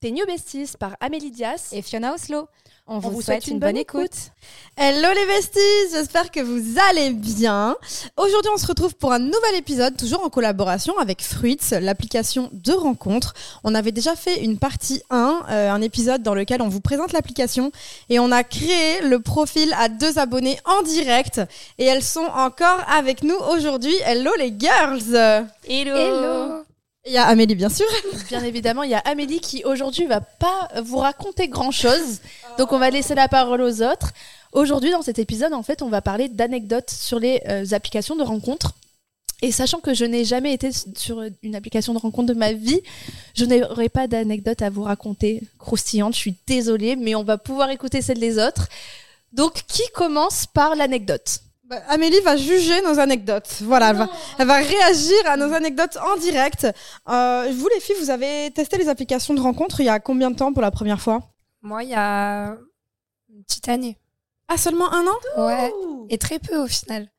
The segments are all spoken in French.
Tes New Besties par Amélie Dias et Fiona Oslo. On, vous, souhaite, une bonne, écoute. Hello les besties, j'espère que vous allez bien. Aujourd'hui, on se retrouve pour un nouvel épisode, toujours en collaboration avec Fruits, l'application de rencontre. On avait déjà fait une partie 1, euh, un épisode dans lequel on vous présente l'application et on a créé le profil à deux abonnés en direct et elles sont encore avec nous aujourd'hui. Hello les girls. Hello. Hello. Il y a Amélie, bien sûr. Bien évidemment, il y a Amélie qui aujourd'hui va pas vous raconter grand chose. Donc on va laisser la parole aux autres. Aujourd'hui, dans cet épisode, en fait, on va parler d'anecdotes sur les euh, applications de rencontres. Et sachant que je n'ai jamais été sur une application de rencontre de ma vie, je n'aurai pas d'anecdotes à vous raconter croustillantes. Je suis désolée, mais on va pouvoir écouter celles des autres. Donc, qui commence par l'anecdote? Bah, Amélie va juger nos anecdotes. Voilà, elle va, elle va, réagir à nos anecdotes en direct. Euh, vous, les filles, vous avez testé les applications de rencontre il y a combien de temps pour la première fois? Moi, il y a une petite année. Ah, seulement un an? Ouais, et très peu au final.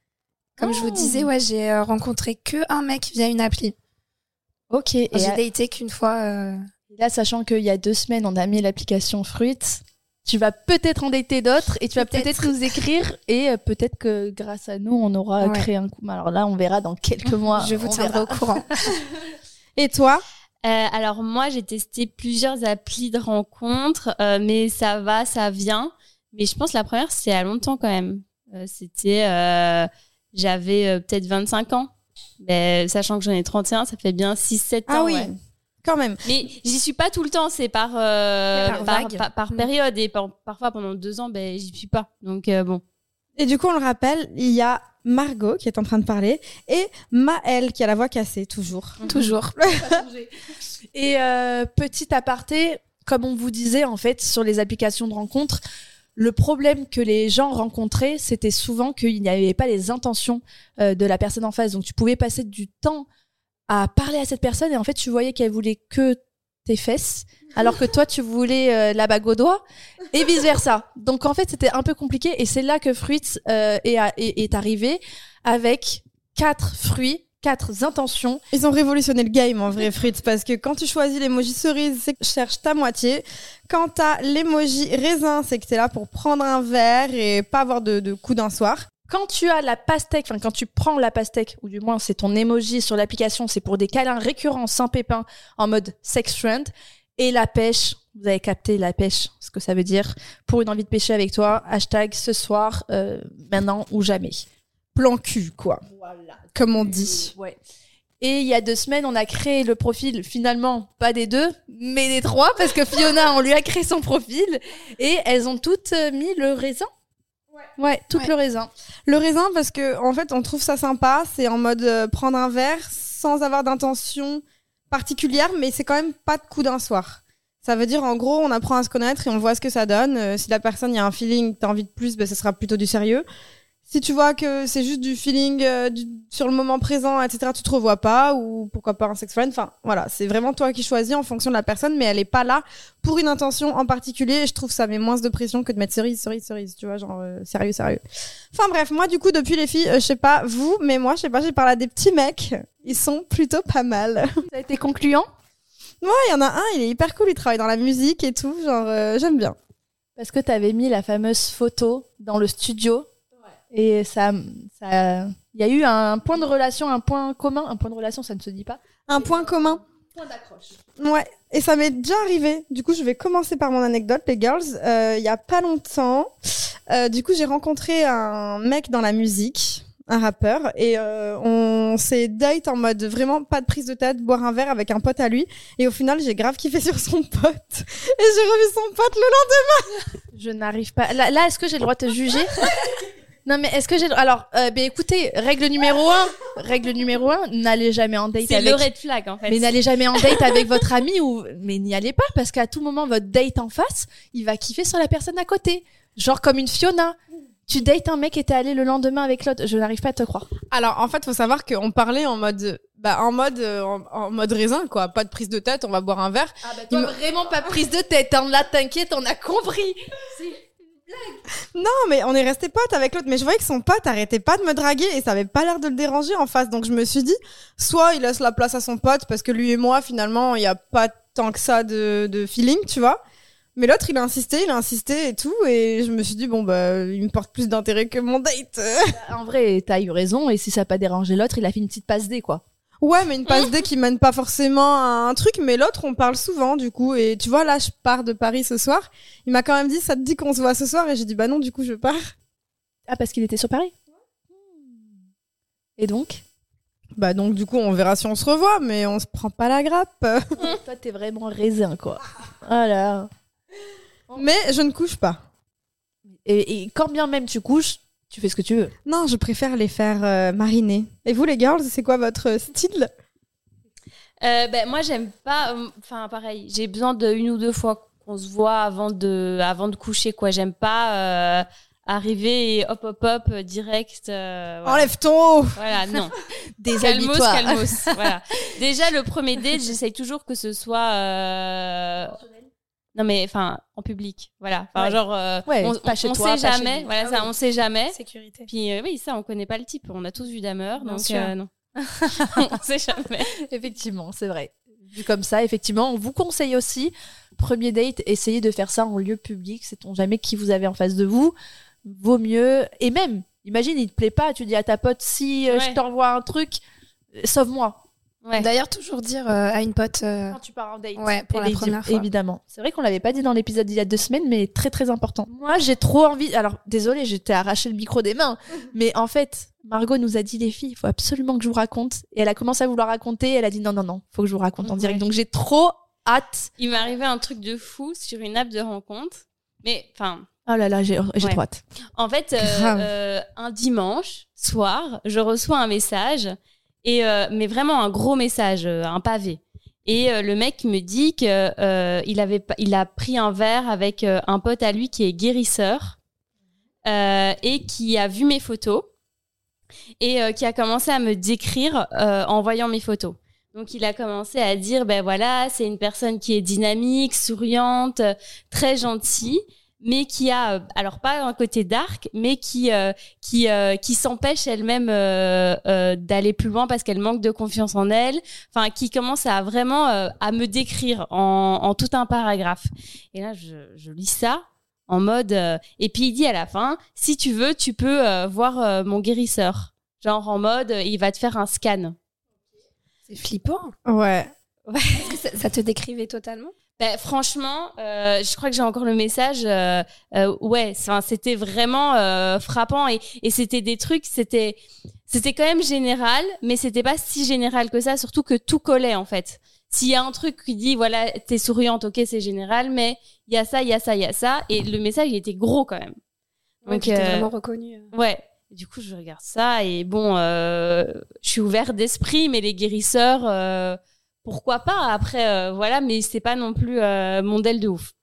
Comme je vous disais, ouais, j'ai euh, rencontré que un mec via une appli. Ok. Et j'ai daté qu'une fois. Euh... Là, sachant qu'il y a deux semaines, on a mis l'application Fruits tu vas peut-être en dater d'autres et tu vas peut-être nous écrire et euh, peut-être que grâce à nous on aura créé un coup. Alors là on verra dans quelques mois. Je vous tiendrai au courant. et toi? Euh, alors moi j'ai testé plusieurs applis de rencontres, euh, mais ça va, ça vient. Mais je pense que la première c'est à longtemps quand même. Euh, C'était, euh, j'avais peut-être 25 ans. Mais sachant que j'en ai 31, ça fait bien 6-7 ah ans. Oui. Ouais. Quand même. Mais j'y suis pas tout le temps, c'est par, euh, par, par, par, par, période et parfois pendant deux ans, ben j'y suis pas. Donc euh, bon. Et du coup, on le rappelle, il y a Margot qui est en train de parler et Maëlle qui a la voix cassée toujours. Mmh. Toujours. et euh, petit aparté, comme on vous disait en fait sur les applications de rencontres, le problème que les gens rencontraient, c'était souvent qu'il n'y avait pas les intentions euh, de la personne en face. Donc tu pouvais passer du temps à parler à cette personne et en fait tu voyais qu'elle voulait que tes fesses alors que toi tu voulais euh, la bague au doigt et vice versa donc en fait c'était un peu compliqué et c'est là que Fruits euh, est, est, est, arrivé avec quatre fruits quatre intentions. Ils ont révolutionné le game en vrai Fruits parce que quand tu choisis l'emoji cerise c'est que tu cherches ta moitié. Quand t'as l'emoji raisin c'est que t'es là pour prendre un verre et pas avoir de, de coup d'un soir quand tu as la pastèque, enfin quand tu prends la pastèque, ou du moins c'est ton emoji sur l'application, c'est pour des câlins récurrents sans pépin en mode sex friend. Et la pêche, vous avez capté la pêche, ce que ça veut dire. Pour une envie de pêcher avec toi, hashtag ce soir, euh, maintenant ou jamais. Plan cul, quoi. Voilà. Comme on dit. Ouais. Et il y a deux semaines, on a créé le profil, finalement, pas des deux, mais des trois, parce que Fiona, on lui a créé son profil, et elles ont toutes mis le raisin Ouais, tout ouais. le raisin. Le raisin, parce que en fait, on trouve ça sympa. C'est en mode euh, prendre un verre sans avoir d'intention particulière, mais c'est quand même pas de coup d'un soir. Ça veut dire, en gros, on apprend à se connaître et on voit ce que ça donne. Euh, si la personne, y a un feeling, t'as envie de plus, ben, ce sera plutôt du sérieux. Si tu vois que c'est juste du feeling euh, du, sur le moment présent, etc., tu te revois pas, ou pourquoi pas un sex friend. Enfin, voilà, c'est vraiment toi qui choisis en fonction de la personne, mais elle est pas là pour une intention en particulier. Et je trouve ça met moins de pression que de mettre cerise, cerise, cerise, tu vois, genre euh, sérieux, sérieux. Enfin bref, moi du coup, depuis les filles, euh, je sais pas vous, mais moi, je sais pas, j'ai parlé à des petits mecs. Ils sont plutôt pas mal. Ça a été concluant? Ouais, il y en a un, il est hyper cool, il travaille dans la musique et tout, genre euh, j'aime bien. Parce que t'avais mis la fameuse photo dans le studio et ça, ça, il y a eu un point de relation, un point commun, un point de relation, ça ne se dit pas. Un point commun. Point d'accroche. Ouais. Et ça m'est déjà arrivé. Du coup, je vais commencer par mon anecdote, les girls. Euh, Il y a pas longtemps, euh, du coup, j'ai rencontré un mec dans la musique, un rappeur, et euh, on s'est date en mode vraiment pas de prise de tête, boire un verre avec un pote à lui. Et au final, j'ai grave kiffé sur son pote. Et j'ai revu son pote le lendemain. Je n'arrive pas. Là, là est-ce que j'ai le droit de te juger? Non mais est-ce que j'ai alors euh, ben écoutez règle numéro un règle numéro un n'allez jamais en date c'est avec le red flag en fait. Mais n'allez jamais en date avec votre ami ou mais n'y allez pas parce qu'à tout moment votre date en face il va kiffer sur la personne à côté. Genre comme une Fiona. Tu dates un mec et t'es allé le lendemain avec l'autre. Je n'arrive pas à te croire. Alors en fait faut savoir qu'on parlait en mode bah en mode euh, en, en, mode raisin quoi. Pas de prise de tête on va boire un verre. Ah bah toi, vraiment pas prise de tête hein. là t'inquiète on a compris Non, mais on est resté potes avec l'autre. Mais je voyais que son pote arrêtait pas de me draguer et ça avait pas l'air de le déranger en face. Donc je me suis dit, soit il laisse la place à son pote parce que lui et moi, finalement, il y a pas tant que ça de, de feeling, tu vois. Mais l'autre, il a insisté, il a insisté et tout. Et je me suis dit, bon, bah, il me porte plus d'intérêt que mon date. En vrai, t'as eu raison. Et si ça a pas dérangé l'autre, il a fait une petite passe D, quoi. Ouais, mais une passe D qui mène pas forcément à un truc, mais l'autre, on parle souvent, du coup. Et tu vois, là, je pars de Paris ce soir. Il m'a quand même dit, ça te dit qu'on se voit ce soir? Et j'ai dit, bah non, du coup, je pars. Ah, parce qu'il était sur Paris? Et donc? Bah donc, du coup, on verra si on se revoit, mais on se prend pas la grappe. Toi, t'es vraiment raisin, quoi. Voilà. mais je ne couche pas. Et, et quand bien même tu couches, tu fais ce que tu veux. Non, je préfère les faire euh, mariner. Et vous, les girls, c'est quoi votre style? Euh, ben, moi, j'aime pas. euh, Enfin, pareil, j'ai besoin de une ou deux fois qu'on se voit avant de, avant de coucher, quoi. J'aime pas euh, arriver et hop, hop, hop, euh, direct. euh, voilà. Enlève ton haut! Voilà, non. calmos, Déshabille-toi. calmos. voilà. Déjà, le premier date, j'essaye toujours que ce soit. Non, mais enfin, en public. Voilà. Enfin, Ouais. genre, euh, Ouais, on, pas chez on toi, sait pas chez jamais. lui. Voilà, Ah ça, oui. on sait jamais. Sécurité. Puis euh, oui, ça, on connaît pas le type. On a tous vu Damer, donc euh, non. on sait jamais. Effectivement, c'est vrai. Vu comme ça, effectivement, on vous conseille aussi, premier date, essayez de faire ça en lieu public. Sait-on jamais qui vous avez en face de vous. Vaut mieux. Et même, imagine, il te plaît pas, tu dis à ta pote, si je t'envoie un truc, sauve-moi. Ouais. D'ailleurs, toujours dire euh, à une pote. euh, Quand tu pars en date. Ouais, pour la première fois. Évidemment. C'est vrai qu'on l'avait pas dit dans l'épisode d'il y a deux semaines, mais très très important. Moi, j'ai trop envie. Alors, désolée, j'étais arraché le micro des mains, mais en fait, Margot nous a dit les filles, il faut absolument que je vous raconte. Et elle a commencé à vouloir raconter. Elle a dit non non non, faut que je vous raconte en Ouais. direct. Donc j'ai trop hâte. Il m'est arrivé un truc de fou sur une app de rencontre. Mais enfin, Oh là là, j'ai Ouais. trop hâte. En fait, euh, euh, un dimanche soir, je reçois un message, et euh, mais vraiment un gros message, euh, un pavé. Et euh, le mec me dit que euh, il avait, il a pris un verre avec euh, un pote à lui qui est guérisseur euh, et qui a vu mes photos et qui a commencé à me décrire en voyant mes photos. Donc il a commencé à dire ben voilà, c'est une personne qui est dynamique, souriante, très gentille mais qui a euh, alors pas un côté dark mais qui euh, qui euh, qui s'empêche elle-même euh, euh, d'aller plus loin parce qu'elle manque de confiance en elle. Enfin qui commence à vraiment euh, à me décrire en, en tout un paragraphe. Et là je, je lis ça en mode euh, et puis il dit à la fin si tu veux tu peux euh, voir euh, mon guérisseur genre en mode il va te faire un scan. C'est flippant. Ouais. Que ça, ça te décrivait totalement? Ben, franchement, euh, je crois que j'ai encore le message. euh, euh, ouais, c'était vraiment euh, frappant et, et c'était des trucs, c'était c'était quand même général, mais c'était pas si général que ça. Surtout que tout collait en fait. S'il y a un truc qui dit voilà, t'es souriante, ok, c'est général, mais il y a ça, il y a ça, il y a ça, et le message il était gros quand même. Donc, t'es euh, vraiment reconnu. euh. Ouais. Du coup, je regarde ça et bon, euh, je suis ouverte d'esprit, mais les guérisseurs, euh, pourquoi pas Après, euh, voilà, mais c'est pas non plus euh, mon de ouf.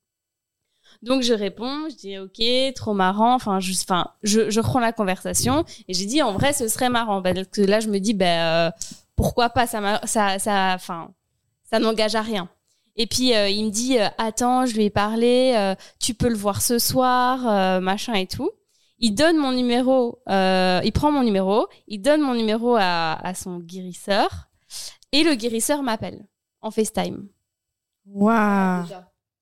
Donc je réponds, je dis ok, trop marrant. Enfin, je, enfin, je, je reprends la conversation et j'ai dit en vrai, ce serait marrant. Parce que là, je me dis, ben euh, pourquoi pas Ça, ça, ça, enfin, ça n'engage à rien. Et puis euh, il me dit, euh, attends, je lui ai parlé, euh, tu peux le voir ce soir, machin et tout il donne mon numéro, il prend mon numéro, il donne mon numéro à, à son guérisseur et le guérisseur m'appelle en FaceTime. Waouh.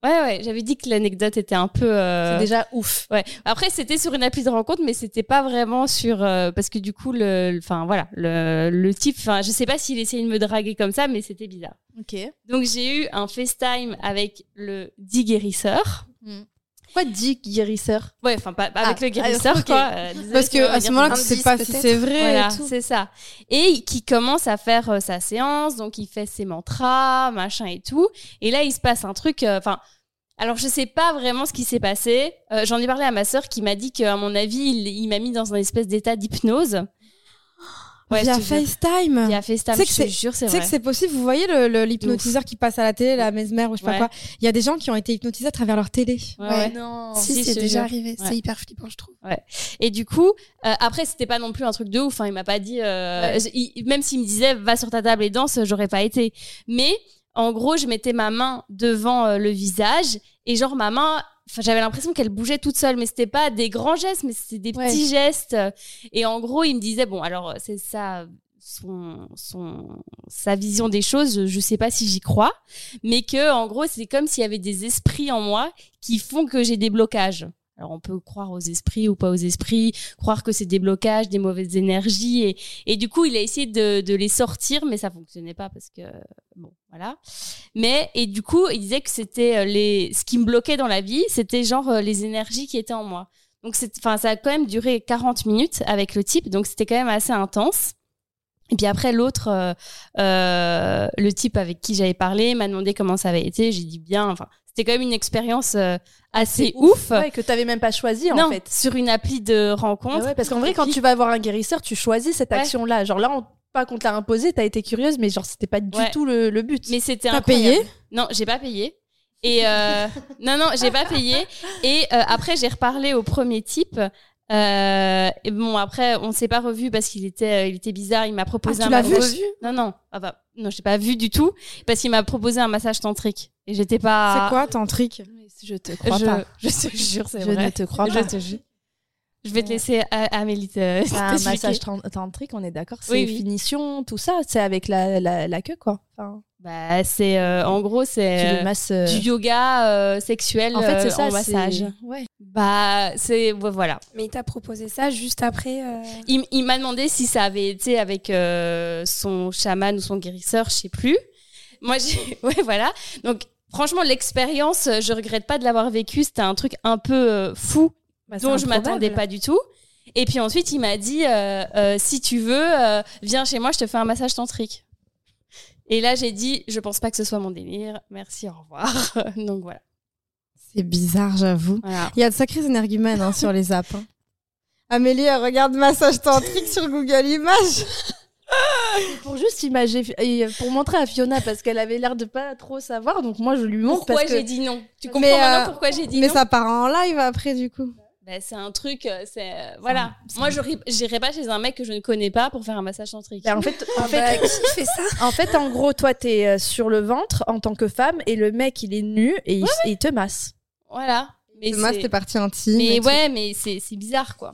Ouais, ouais, j'avais dit que l'anecdote était un peu. euh, C'est déjà ouf. Ouais. Après, c'était sur une appli de rencontre, mais c'était pas vraiment sur euh, parce que du coup, le, enfin voilà, le, le type, enfin, je sais pas s'il essayait de me draguer comme ça, mais c'était bizarre. Ok. Donc j'ai eu un FaceTime avec le dit guérisseur. Quoi dit guérisseur Ouais, enfin pas, pas avec Ah, le guérisseur ah, quoi. Euh, Parce que à ce moment-là, tu sais pas si c'est vrai Voilà, c'est ça. Et qui commence à faire euh, sa séance, donc il fait ses mantras, machin et tout. Et là, il se passe un truc. euh, Enfin, alors je sais pas vraiment ce qui s'est passé. J'en ai parlé à ma sœur qui m'a dit qu'à mon avis, il, il m'a mis dans un espèce d'état d'hypnose. Ouais, Via. FaceTime. Via FaceTime, Tu sais que je te c'est- jure, c'est Tu sais vrai. que c'est possible, vous voyez le- le- l'hypnotiseur qui passe à la télé, la mesmer ou je sais Ouais. pas quoi. Il y a des gens qui ont été hypnotisés à travers leur télé. Ouais, Ouais. ouais. Non. si, si, c'est déjà jure. arrivé. Ouais. C'est hyper flippant, je trouve. Et du coup, euh, après, c'était pas non plus un truc de ouf. Hein, il m'a pas dit, euh, Ouais. il- même s'il me disait va sur ta table et danse, j'aurais pas été. Mais en gros, je mettais ma main devant euh, le visage et genre ma main j'avais l'impression qu'elle bougeait toute seule, mais c'était pas des grands gestes, mais c'était des Ouais. petits gestes. Et en gros, il me disait, bon, alors, c'est ça, son, son, sa vision des choses, je sais pas si j'y crois, mais que, en gros, c'est comme s'il y avait des esprits en moi qui font que j'ai des blocages. Alors, on peut croire aux esprits ou pas aux esprits, croire que c'est des blocages, des mauvaises énergies, et, et du coup, il a essayé de, de les sortir, mais ça fonctionnait pas parce que, bon, voilà. Mais, et du coup, il disait que c'était euh, les, ce qui me bloquait dans la vie, c'était genre euh, les énergies qui étaient en moi. Donc, enfin, ça a quand même duré 40 minutes avec le type, donc c'était quand même assez intense. Et puis après, l'autre, euh, euh, le type avec qui j'avais parlé, m'a demandé comment ça avait été. J'ai dit bien. Enfin, c'était quand même une expérience euh, assez ouf. Ouais, que t'avais même pas choisi en fait. sur une appli de rencontre. Ah ouais, parce qu'en vrai, quand tu vas voir un guérisseur, tu choisis cette Ouais. action-là. Genre là, on, pas qu'on te l'a imposé, t'as été curieuse, mais genre c'était pas du tout le, le but. Mais c'était T'as payé Non, j'ai pas payé. Et euh, non, non, j'ai pas payé. Et euh, après, j'ai reparlé au premier type. Euh, et bon, après, on s'est pas revu parce qu'il était, euh, il était bizarre. Il m'a proposé Ah, un tu l'as massage. vu? Non, non, ah bah, non, j'ai pas vu du tout parce qu'il m'a proposé un massage tantrique. Et j'étais pas. C'est quoi tantrique Je te crois je, pas. je te jure, c'est Je vrai. ne te crois Je pas. te jure. Je vais te laisser à, Amélie te C'est un massage tantrique, on est d'accord? C'est Oui, oui. finition, tout ça? C'est avec la, la, la queue, quoi? Enfin, Bah, c'est euh, en gros, c'est euh, du yoga euh, sexuel En fait, c'est euh, ça. en massage. Ouais. Bah, c'est ouais, voilà. Mais il t'a proposé ça juste après. euh, Il, il m'a demandé si ça avait été avec euh, son chaman ou son guérisseur, je sais plus. Moi, j'ai ouais, voilà. Donc, franchement, l'expérience, euh, je regrette pas de l'avoir vécue. C'était un truc un peu euh, fou Bah, dont je m'attendais pas du tout. Et puis ensuite, il m'a dit euh, euh, si tu veux, euh, viens chez moi, je te fais un massage tantrique. Et là, j'ai dit je pense pas que ce soit mon délire. Merci, au revoir. Donc voilà. C'est bizarre, j'avoue. voilà. Il y a de sacrées énergumènes hein, sur les apps. hein. Amélie, elle regarde massage tantrique sur Google Images. Pour juste imager, et pour montrer à Fiona parce qu'elle avait l'air de pas trop savoir, donc moi je lui montre Pourquoi que j'ai dit non? Tu comprends Mais, maintenant euh, pourquoi j'ai dit Mais non? ça part en live après, du coup. Bah, c'est un truc, euh, c'est euh, voilà. Moi, je j'irai pas chez un mec que je ne connais pas pour faire un massage tantrique. Bah, en fait, en Ah fait, bah, qui fait ça? en fait, en gros, toi t'es euh, sur le ventre en tant que femme et le mec il est nu et il, et il te masse. Voilà. Mais Demain, c'est- c'était partie intime. mais tout. ouais, mais c'est c'est bizarre quoi.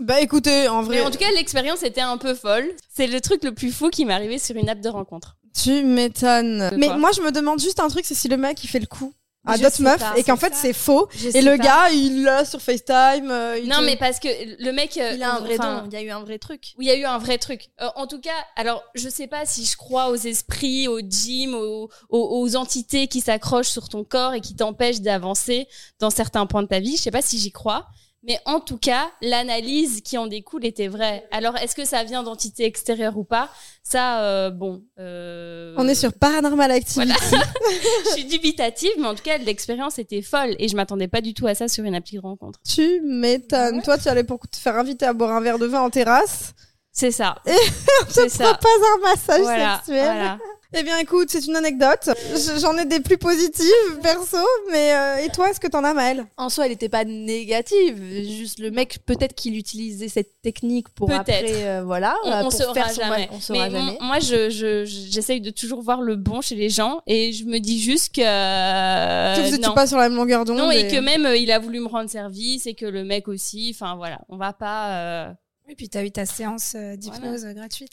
Bah écoutez, en Mais vrai, en tout cas, l'expérience était un peu folle. C'est le truc le plus fou qui m'est arrivé sur une app de rencontre. tu m'étonnes. Mais moi, je me demande juste un truc, c'est si le mec, il fait le coup à d'autres meufs pas, et qu'en fait, c'est faux. Je Et le pas. gars, il l'a sur FaceTime. euh, il Non, te- mais parce que le mec. euh, Il a un vrai don, il y a eu un vrai truc. où il y a eu un vrai truc. Euh, en tout cas, alors je sais pas si je crois aux esprits, aux djinns, aux, aux, aux entités qui s'accrochent sur ton corps et qui t'empêchent d'avancer dans certains points de ta vie. Je sais pas si j'y crois. Mais en tout cas, l'analyse qui en découle était vraie. Alors, est-ce que ça vient d'entités extérieures ou pas? Ça, euh, bon. euh, On est sur Paranormal Activity. je suis dubitative, mais en tout cas, l'expérience était folle et je m'attendais pas du tout à ça sur une appli de rencontre. Tu m'étonnes. Toi, tu allais pour te faire inviter à boire un verre de vin en terrasse. C'est ça. Et C'est te ça. propose un massage Voilà, sexuel. voilà. Eh bien, écoute, c'est une anecdote. Je- J'en ai des plus positives, perso. Mais euh, et toi, est-ce que t'en as, Maëlle? En soi, elle était pas négative. Juste le mec, peut-être qu'il utilisait cette technique pour Peut-être. après, euh, voilà, on, euh, on pour saura faire son jamais. On saura Mais jamais. moi, je, je, je- j'essaye de toujours voir le bon chez les gens et je me dis juste que Que vous euh, étiez non. pas sur la même longueur d'onde. non et que même euh, il a voulu me rendre service et que le mec aussi. Enfin voilà, on va pas. euh, Et puis t'as eu ta séance euh, d'hypnose euh, gratuite.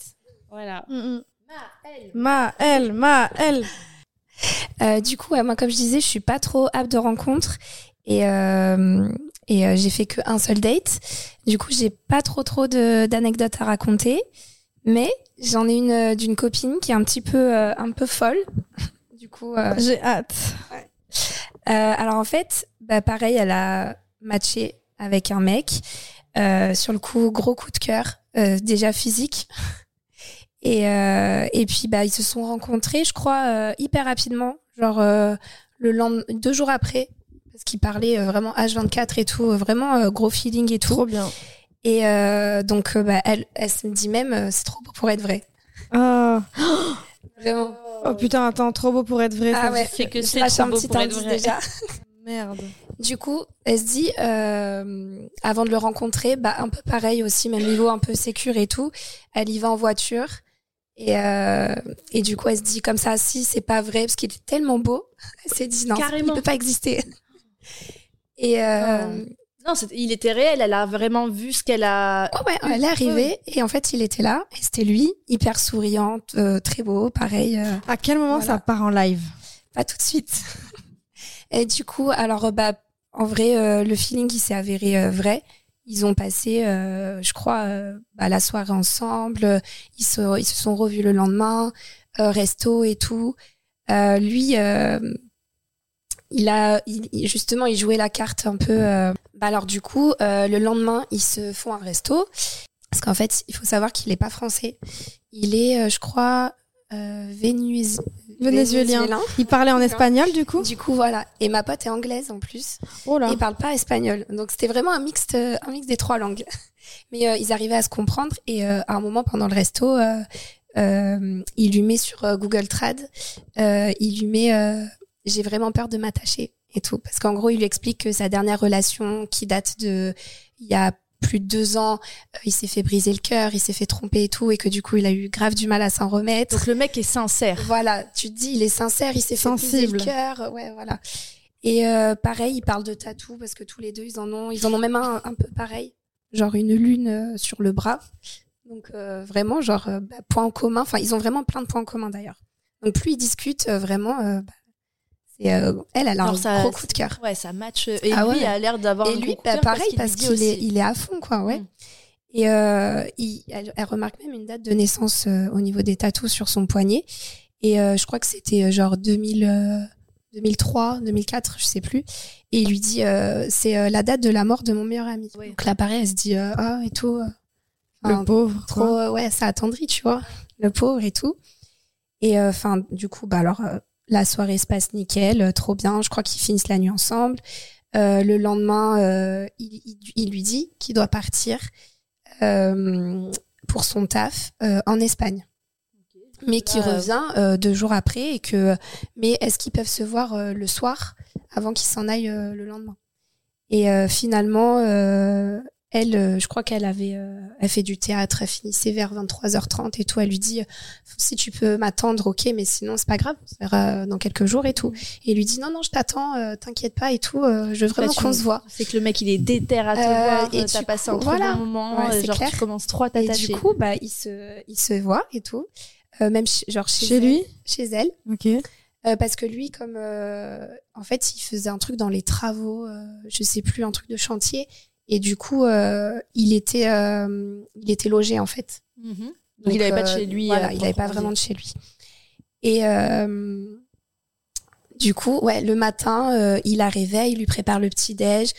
voilà. Mm, mm. Maëlle, Maëlle. Euh, du coup, ouais, moi, comme je disais, je suis pas trop app de rencontre et euh, et euh, j'ai fait qu'un seul date. Du coup, j'ai pas trop trop de d'anecdotes à raconter, mais j'en ai une euh, d'une copine qui est un petit peu euh, un peu folle. Du coup, euh, J'ai hâte. euh, alors en fait, bah, pareil, elle a matché avec un mec. Euh, sur le coup, gros coup de cœur, euh, déjà physique. Et, euh, et puis, bah, ils se sont rencontrés, je crois, euh, hyper rapidement, genre euh, le lendemain, deux jours après, parce qu'ils parlaient vraiment H24 et tout, vraiment gros feeling et tout. Trop bien. Et donc, bah, elle, elle se dit même, c'est trop beau pour être vrai. Ah. Vraiment. Oh putain, attends, trop beau pour être vrai. Ah ouais, C'est que c'est trop un beau petit pour être vrai. déjà. Merde. Du coup, elle se dit, euh, avant de le rencontrer, bah, un peu pareil aussi, même niveau un peu sécure et tout. Elle y va en voiture. Et, euh, et du coup, elle se dit comme ça, si c'est pas vrai, parce qu'il est tellement beau. Elle s'est dit, non, Carrément. il peut pas exister. Et euh, Non, c'est- il était réel. Elle a vraiment vu ce qu'elle a. oh ouais, elle est arrivée et en fait il était là et c'était lui, hyper souriante, euh, très beau, pareil. euh, À quel moment Voilà. ça part en live? Pas tout de suite. Et du coup, alors bah en vrai, euh, le feeling il s'est avéré euh, vrai. Ils ont passé, euh, je crois, euh, bah, la soirée ensemble. Ils se, sont revus le lendemain, euh, resto et tout. Lui, il a, justement, il jouait la carte un peu. bah alors du coup, le lendemain, ils se font un resto parce qu'en fait, il faut savoir qu'il est pas français. Il est, je crois, euh, Vénézuélien. Il parlait en espagnol du coup du coup, voilà. Et ma pote est anglaise en plus. Oh là. Et ils parlent pas espagnol. Donc c'était vraiment un mix, euh, un mix des trois langues. Mais euh, ils arrivaient à se comprendre. Et euh, à un moment pendant le resto, euh, euh, il lui met sur euh, Google Trad, euh, il lui met euh, j'ai vraiment peur de m'attacher et tout. Parce qu'en gros, il lui explique que sa dernière relation qui date de il y a plus de deux ans, euh, il s'est fait briser le cœur, il s'est fait tromper et tout, et que du coup, il a eu grave du mal à s'en remettre. Donc le mec est sincère. Voilà, tu te dis, il est sincère, il s'est fait briser le cœur, ouais, voilà. Et euh, pareil, ils parlent de tatou parce que tous les deux, ils en ont, ils en ont même un un peu pareil, genre une lune euh, sur le bras. Donc euh, vraiment, genre euh, bah, point en commun. Enfin, ils ont vraiment plein de points en commun d'ailleurs. Donc plus ils discutent, euh, vraiment, euh, bah, c'est euh, elle, elle a Genre, un ça- gros coup de cœur. Ouais, ça match. Et Ah lui ouais. a l'air d'avoir. Et un lui, coup de bah, cœur pareil, parce qu'il est, il est à fond, quoi, ouais. Mm. Et euh, il, elle, elle remarque même une date de naissance euh, au niveau des tatous sur son poignet. Et euh, je crois que c'était euh, genre 2000, euh, 2003, 2004, je sais plus. Et il lui dit, euh, c'est euh, la date de la mort de mon meilleur ami. Ouais. Donc là, pareil, elle se dit, euh, ah, et tout. euh, Le enfin, pauvre. trop, quoi. euh, ouais, ça attendrit, tu vois, le pauvre et tout. Et euh, enfin, du coup, bah alors, euh, la soirée se passe nickel, euh, trop bien. Je crois qu'ils finissent la nuit ensemble. Euh, le lendemain, euh, il, il- il lui dit qu'il doit partir euh, pour son taf euh, en Espagne, mais qu'il Là, euh, revient euh, deux jours après et que, mais est-ce qu'ils peuvent se voir euh, le soir avant qu'il s'en aille euh, le lendemain? Et euh, finalement, euh, elle, euh, je crois qu'elle avait, euh, elle fait du théâtre, elle finissait vers 23h30 et tout. Elle lui dit, euh, si tu peux m'attendre, ok, mais sinon c'est pas grave, on se verra dans quelques jours et tout. Et il lui dit, non, non, je t'attends, euh, t'inquiète pas et tout, euh, je veux vraiment Bah, tu- qu'on se voit. C'est que le mec il est déter à te Euh, voir. et T'as passé un trop voilà. bon moment. Ouais, euh, c'est genre clair. tu commences trop à Et du coup, bah, ils se, ils se voient et tout. Euh, même ch- genre chez, Chez elle- lui? chez elle. Ok. Euh, parce que lui, comme euh, en fait, il faisait un truc dans les travaux, euh, je sais plus, un truc de chantier, et du coup, euh, il était, euh, il était logé en fait. Mhm. Donc, il avait pas de chez lui. Voilà, euh, il avait pas vraiment de chez lui. Et euh, du coup, ouais, le matin, euh, il la réveille, il lui prépare le petit déj.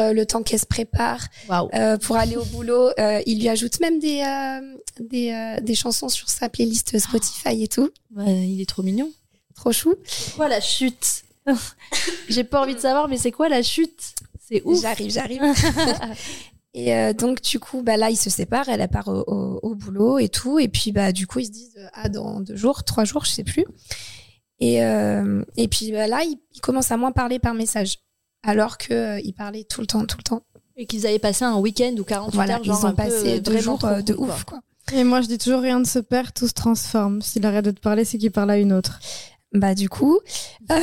Euh, le temps qu'elle se prépare euh, pour aller au boulot, euh, il lui ajoute même des euh, des, euh, des chansons sur sa playlist Spotify et tout. Il est trop mignon. Trop chou. C'est quoi la chute? J'ai pas envie de savoir, mais c'est quoi la chute? C'est ouf. J'arrive, j'arrive. et euh, donc du coup, bah là, ils se séparent. Elle part au, au, au boulot et tout. Et puis bah du coup, ils se disent euh, ah dans deux jours, trois jours, je sais plus. Et euh, et puis bah, là, ils, ils commencent à moins parler par message, alors que euh, ils parlaient tout le temps, tout le temps. Et qu'ils avaient passé un week-end ou 48 Voilà, heures, ils genre ont un passé deux jours euh, de quoi. ouf quoi. Et moi, je dis toujours rien ne se perd, tout se transforme. S'il arrête de te parler, c'est qu'il parle à une autre. Bah du coup, euh,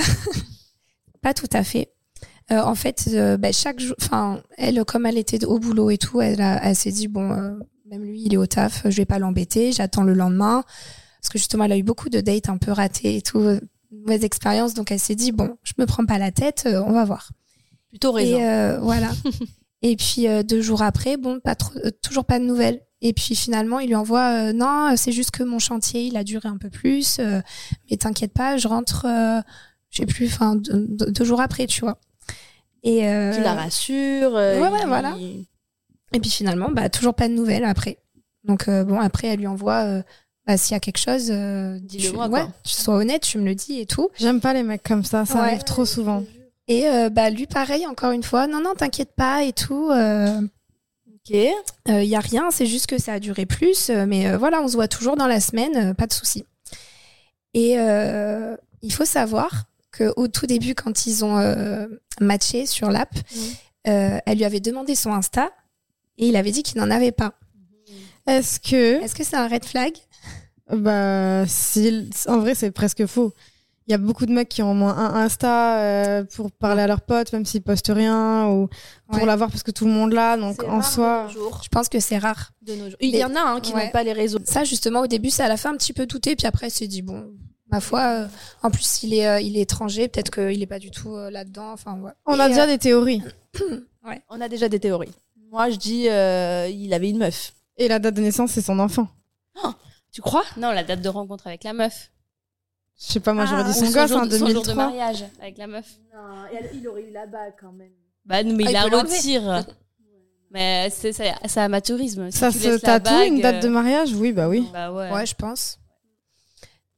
pas tout à fait. Euh, en fait, euh, bah, chaque jour, enfin, elle, comme elle était au boulot et tout, elle, a- elle s'est dit bon, euh, même lui, il est au taf, je vais pas l'embêter, j'attends le lendemain, parce que justement, elle a eu beaucoup de dates un peu ratées et tout, mauvaise expérience, donc elle s'est dit bon, je me prends pas la tête, on va voir. Plutôt raison. Et voilà. et puis deux jours après, bon, pas trop, toujours pas de nouvelles. Et puis finalement, il lui envoie non, c'est juste que mon chantier, il a duré un peu plus, mais t'inquiète pas, je rentre, je sais plus, enfin deux jours après, tu vois. Et euh, Tu la rassures. euh, ouais, ouais, il- voilà. et puis finalement, bah toujours pas de nouvelles après. Donc euh, bon, après, elle lui envoie. euh, bah, s'il y a quelque chose, euh, Dis-le tu- moi, ouais, quoi. tu sois honnête, tu me le dis et tout. J'aime pas les mecs comme ça, ça Ouais. arrive trop souvent. Et euh, bah lui, pareil, encore une fois, non, non, t'inquiète pas et tout. euh, Ok. Il y a rien, c'est juste que ça a duré plus, euh, mais euh, voilà, on se voit toujours dans la semaine, euh, pas de souci. Et euh, il faut savoir que au tout début, quand ils ont euh, matché sur l'app, euh, elle lui avait demandé son Insta et il avait dit qu'il n'en avait pas. Est-ce que, Est-ce que c'est un red flag? Bah, si, en vrai, c'est presque faux. Il y a beaucoup de mecs qui ont au moins un Insta euh, pour parler à leurs potes, même s'ils postent rien, ou pour Ouais. l'avoir parce que tout le monde l'a. Donc en rare soi, de nos jours. Je pense que c'est rare. De nos jours. Il y en a hein, qui Ouais. n'ont pas les réseaux. Ça, justement, au début, ça l'a fait un petit peu douter, puis après, elle s'est dit, bon, ma foi, euh, en plus, il est, euh, il est étranger, peut-être qu'il est pas du tout euh, là-dedans. Enfin, ouais. on Et, a déjà euh, des théories. On a déjà des théories. Moi, je dis, euh, il avait une meuf. Et la date de naissance, c'est son enfant. Tu crois? Non, la date de rencontre avec la meuf. Je sais pas, moi j'aurais Ah, dit son gosse jour, en son jour de 2003. mariage avec la meuf. Non, il aurait eu la bague quand même. Bah non, mais Ah, il il l'enlever. retire. mais c'est ça, ça amateurisme. Si Ça se tatoue une date de mariage Oui, bah oui. Bah ouais. Ouais, je pense.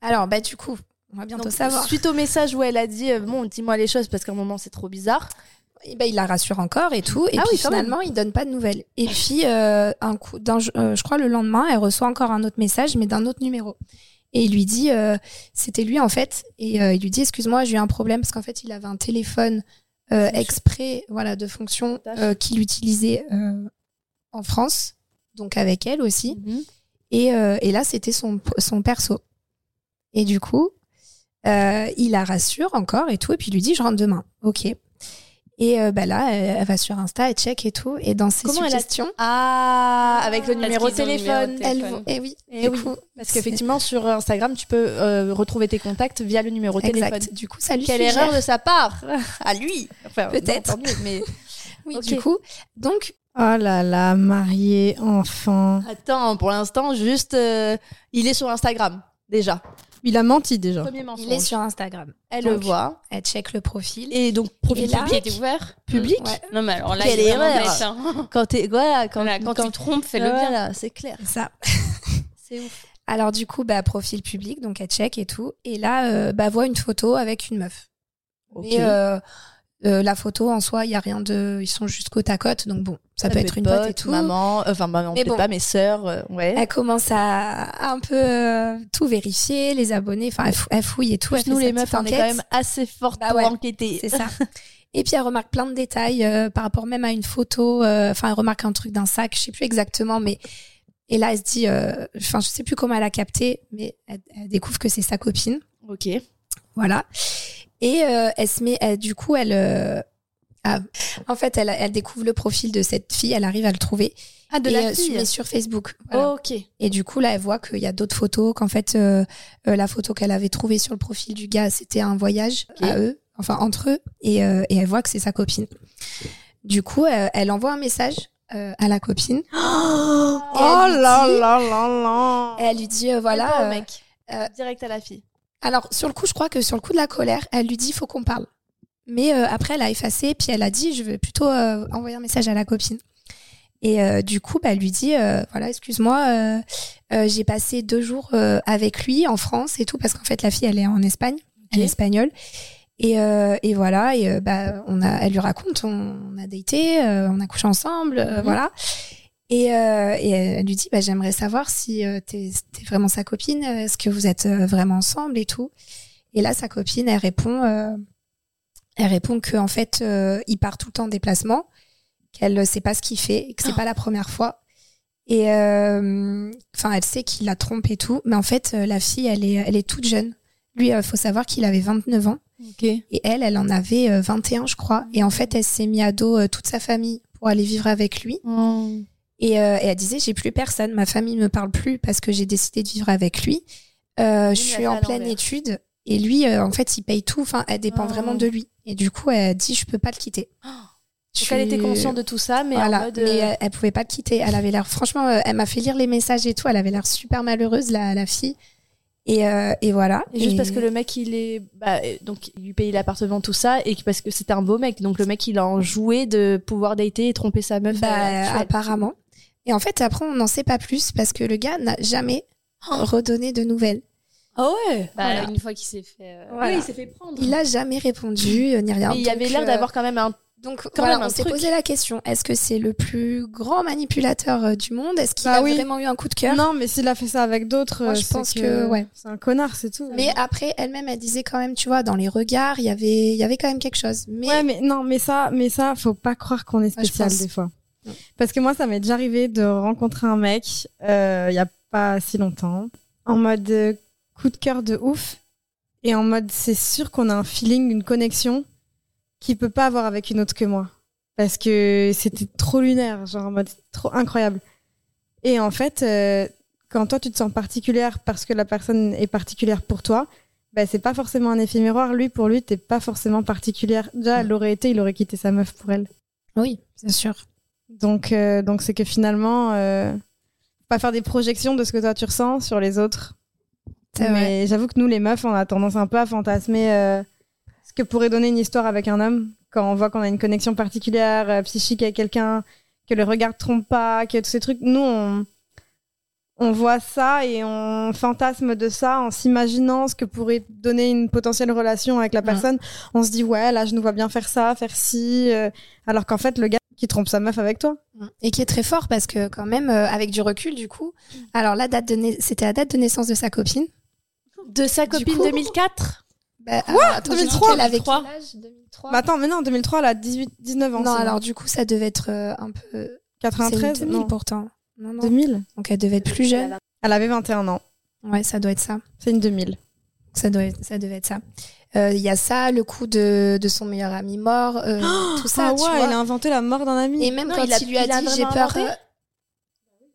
Alors, bah, du coup, on va bientôt Donc, savoir. Suite au message où elle a dit, euh, bon, dis-moi les choses parce qu'à un moment c'est trop bizarre. Et ben, il la rassure encore et tout. Et Ah puis oui, finalement, il donne pas de nouvelles. Et puis, euh, un coup, d'un, euh, je crois le lendemain, elle reçoit encore un autre message, mais d'un autre numéro. Et il lui dit, euh, c'était lui en fait. Et il lui dit, excuse-moi, j'ai eu un problème parce qu'en fait, il avait un téléphone euh, exprès, voilà, de fonction euh, qu'il utilisait euh, en France, donc avec elle aussi. Et, euh, et là, c'était son, son perso. Et du coup, euh, il la rassure encore et tout, et puis il lui dit, je rentre demain. Ok. Et euh, bah là, elle, elle va sur Insta, elle check et tout, et dans ses Comment elle a- suggestions, Ah, avec le numéro de téléphone. elle, téléphone. eh oui, Eh du oui, coup, Parce qu'effectivement, sur Instagram, tu peux euh, retrouver tes contacts via le numéro de exact. téléphone. Du coup, ça lui Quelle suggère. erreur de sa part À lui Enfin, Peut-être. mais Oui, Ok. du coup, donc Oh là là, marié, enfant. attends, pour l'instant, juste, euh, il est sur Instagram, déjà. Il a menti déjà. Premier mensonge. il est sur Instagram. Elle Donc, le voit. Elle check le profil. Et donc, profil Et là- Qui était ouvert public. Ouais, Non, mais alors là, Quelle il erreur. hein. Quand, t'es- voilà, quand, Voilà, quand, tu trompes, fais-le bien. Voilà, c'est clair. c'est ça. C'est ouf. Alors du coup, bah profil public, donc elle check et tout. Et là, euh, bah voit une photo avec une meuf. Ok. Mais euh, euh, la photo en soi, il y a rien de, ils sont juste côte à côte, donc bon, ça, peut être une pote, et tout. Maman, euh, enfin maman, peut-être bon. pas, mes sœurs, euh, ouais. Elle commence à, à un peu euh, tout vérifier, les abonnés, enfin elle, fou- elle fouille et tout. elle nous les meufs, on est quand même assez fortes Bah pour enquêter. C'est ça. Et puis elle remarque plein de détails euh, par rapport même à une photo. euh, Enfin, elle remarque un truc d'un sac, je sais plus exactement, mais et là elle se dit, euh, enfin je sais plus comment elle a capté, mais elle, elle découvre que c'est sa copine. Ok. Voilà. Et euh, elle se met, elle- du coup, elle, euh, ah, en fait, elle, elle découvre le profil de cette fille, elle arrive à le trouver. Ah, de et, la euh, fille. mais sur Facebook. Voilà. Ok. Et du coup, là, elle voit qu'il y a d'autres photos, qu'en fait, euh, la photo qu'elle avait trouvée sur le profil du gars, c'était un voyage à eux, enfin entre eux, et, et elle voit que c'est sa copine. Du coup, elle envoie un message euh, à la copine. Oh lui là dit- là là là. Elle lui dit, euh, Voilà, euh, mec. Direct à la fille. Alors, sur le coup, je crois que sur le coup de la colère, elle lui dit il faut qu'on parle. Mais euh, après, elle a effacé, puis elle a dit je veux plutôt euh, envoyer un message à la copine. Et euh, du coup, bah, elle lui dit voilà, excuse-moi, j'ai passé deux jours avec lui en France et tout, parce qu'en fait, la fille, elle est en Espagne, elle est espagnole. Et, et voilà, et bah, on a, elle lui raconte, on, on a daté, on a couché ensemble, Mhm. voilà. Et, euh, et elle lui dit, bah, j'aimerais savoir si euh, t'es t'es vraiment sa copine, euh, est-ce que vous êtes euh, vraiment ensemble et tout. Et là, sa copine, elle répond, euh, elle répond que en fait, euh, il part tout le temps en déplacement, qu'elle ne sait pas ce qu'il fait, que c'est pas la première fois. Et euh, enfin, elle sait qu'il la trompe et tout, mais en fait, la fille, elle est, elle est toute jeune. Lui, il faut savoir qu'il avait 29 ans. Ok. Et elle, elle en avait euh, 21, je crois. Et en fait, elle s'est mis à dos toute sa famille pour aller vivre avec lui. Et, euh, et elle disait, j'ai plus personne, ma famille me parle plus parce que j'ai décidé de vivre avec lui. Euh, je suis en pleine étude. Et lui, euh, en fait, il paye tout. Enfin, elle dépend Oh. vraiment de lui. Et du coup, elle dit, je peux pas le quitter. Donc elle était consciente de tout ça, mais voilà, en mode. mais elle, elle pouvait pas le quitter. Elle avait l'air, franchement, elle m'a fait lire les messages et tout. Elle avait l'air super malheureuse, la, la fille. Et, euh, et voilà. et juste Et- parce que le mec, il est. Bah, donc, il lui paye l'appartement, tout ça, et parce que c'était un beau mec. Donc, le mec, il a enjoué de pouvoir dater et tromper sa meuf. Bah, apparemment. Et en fait, après, on n'en sait pas plus parce que le gars n'a jamais redonné de nouvelles. Ah ouais Bah, Voilà. Une fois qu'il s'est fait. euh, Voilà. Oui, il s'est fait prendre. Il a jamais répondu, euh, ni rien. Mais il avait l'air euh, d'avoir quand même un. Donc, quand voilà, même un on s'est posé la question est-ce que c'est le plus grand manipulateur euh, du monde? Est-ce qu'il Bah a oui. vraiment eu un coup de cœur? Non, mais s'il a fait ça avec d'autres, euh, je pense que, ouais. c'est un connard, c'est tout. Mais après, elle-même, elle disait quand même, tu vois, dans les regards, il y avait, il y avait quand même quelque chose. Mais Ouais, mais non, mais ça, mais ça, faut pas croire qu'on est spécial des fois. Parce que moi, ça m'est déjà arrivé de rencontrer un mec euh, il y a pas si longtemps, en mode euh, coup de cœur de ouf. Et en mode, c'est sûr qu'on a un feeling, une connexion qu'il peut pas avoir avec une autre que moi. Parce que c'était trop lunaire, genre en mode trop incroyable. Et en fait, euh, quand toi tu te sens particulière parce que la personne est particulière pour toi, bah, c'est pas forcément un effet miroir. Lui, pour lui, t'es pas forcément particulière. Déjà, elle l'aurait été, il aurait quitté sa meuf pour elle. Oui, c'est sûr. Donc, euh, donc c'est que finalement, euh, pas faire des projections de ce que toi tu ressens sur les autres. Vrai. Mais j'avoue que nous, les meufs, on a tendance un peu à fantasmer euh, ce que pourrait donner une histoire avec un homme quand on voit qu'on a une connexion particulière, psychique avec quelqu'un, que le regard trompe pas, que tous ces trucs. Nous, on, on voit ça et on fantasme de ça en s'imaginant ce que pourrait donner une potentielle relation avec la Ouais. personne. On se dit, ouais, là, je nous vois bien faire ça, faire ci. euh, alors qu'en fait, le gars qui trompe sa meuf avec toi. Et qui est très fort parce que quand même, euh, avec du recul, du coup, alors la date de c'était la date de naissance de sa copine. De sa copine coup- 2004 Bah, alors, attends, je dis 2003, qu'elle avait 2003. quel âge? 2003 Mais attends, mais non, en 2003, elle a 18, 19 ans. Non, alors du coup, ça devait être euh, un peu. C'est 93 2000 non. pourtant. Non, non. 2000 Donc elle devait être plus jeune. Elle avait 21 ans. Ouais, ça doit être ça. C'est une 2000. Ça, doit être- ça devait être ça. Euh, Il y a ça, le coup de, de son meilleur ami mort, euh, tout ça, ah tu ouais, vois. il a inventé la mort d'un ami. Et même Non, quand il a- il, lui a il a dit j'ai peur. euh,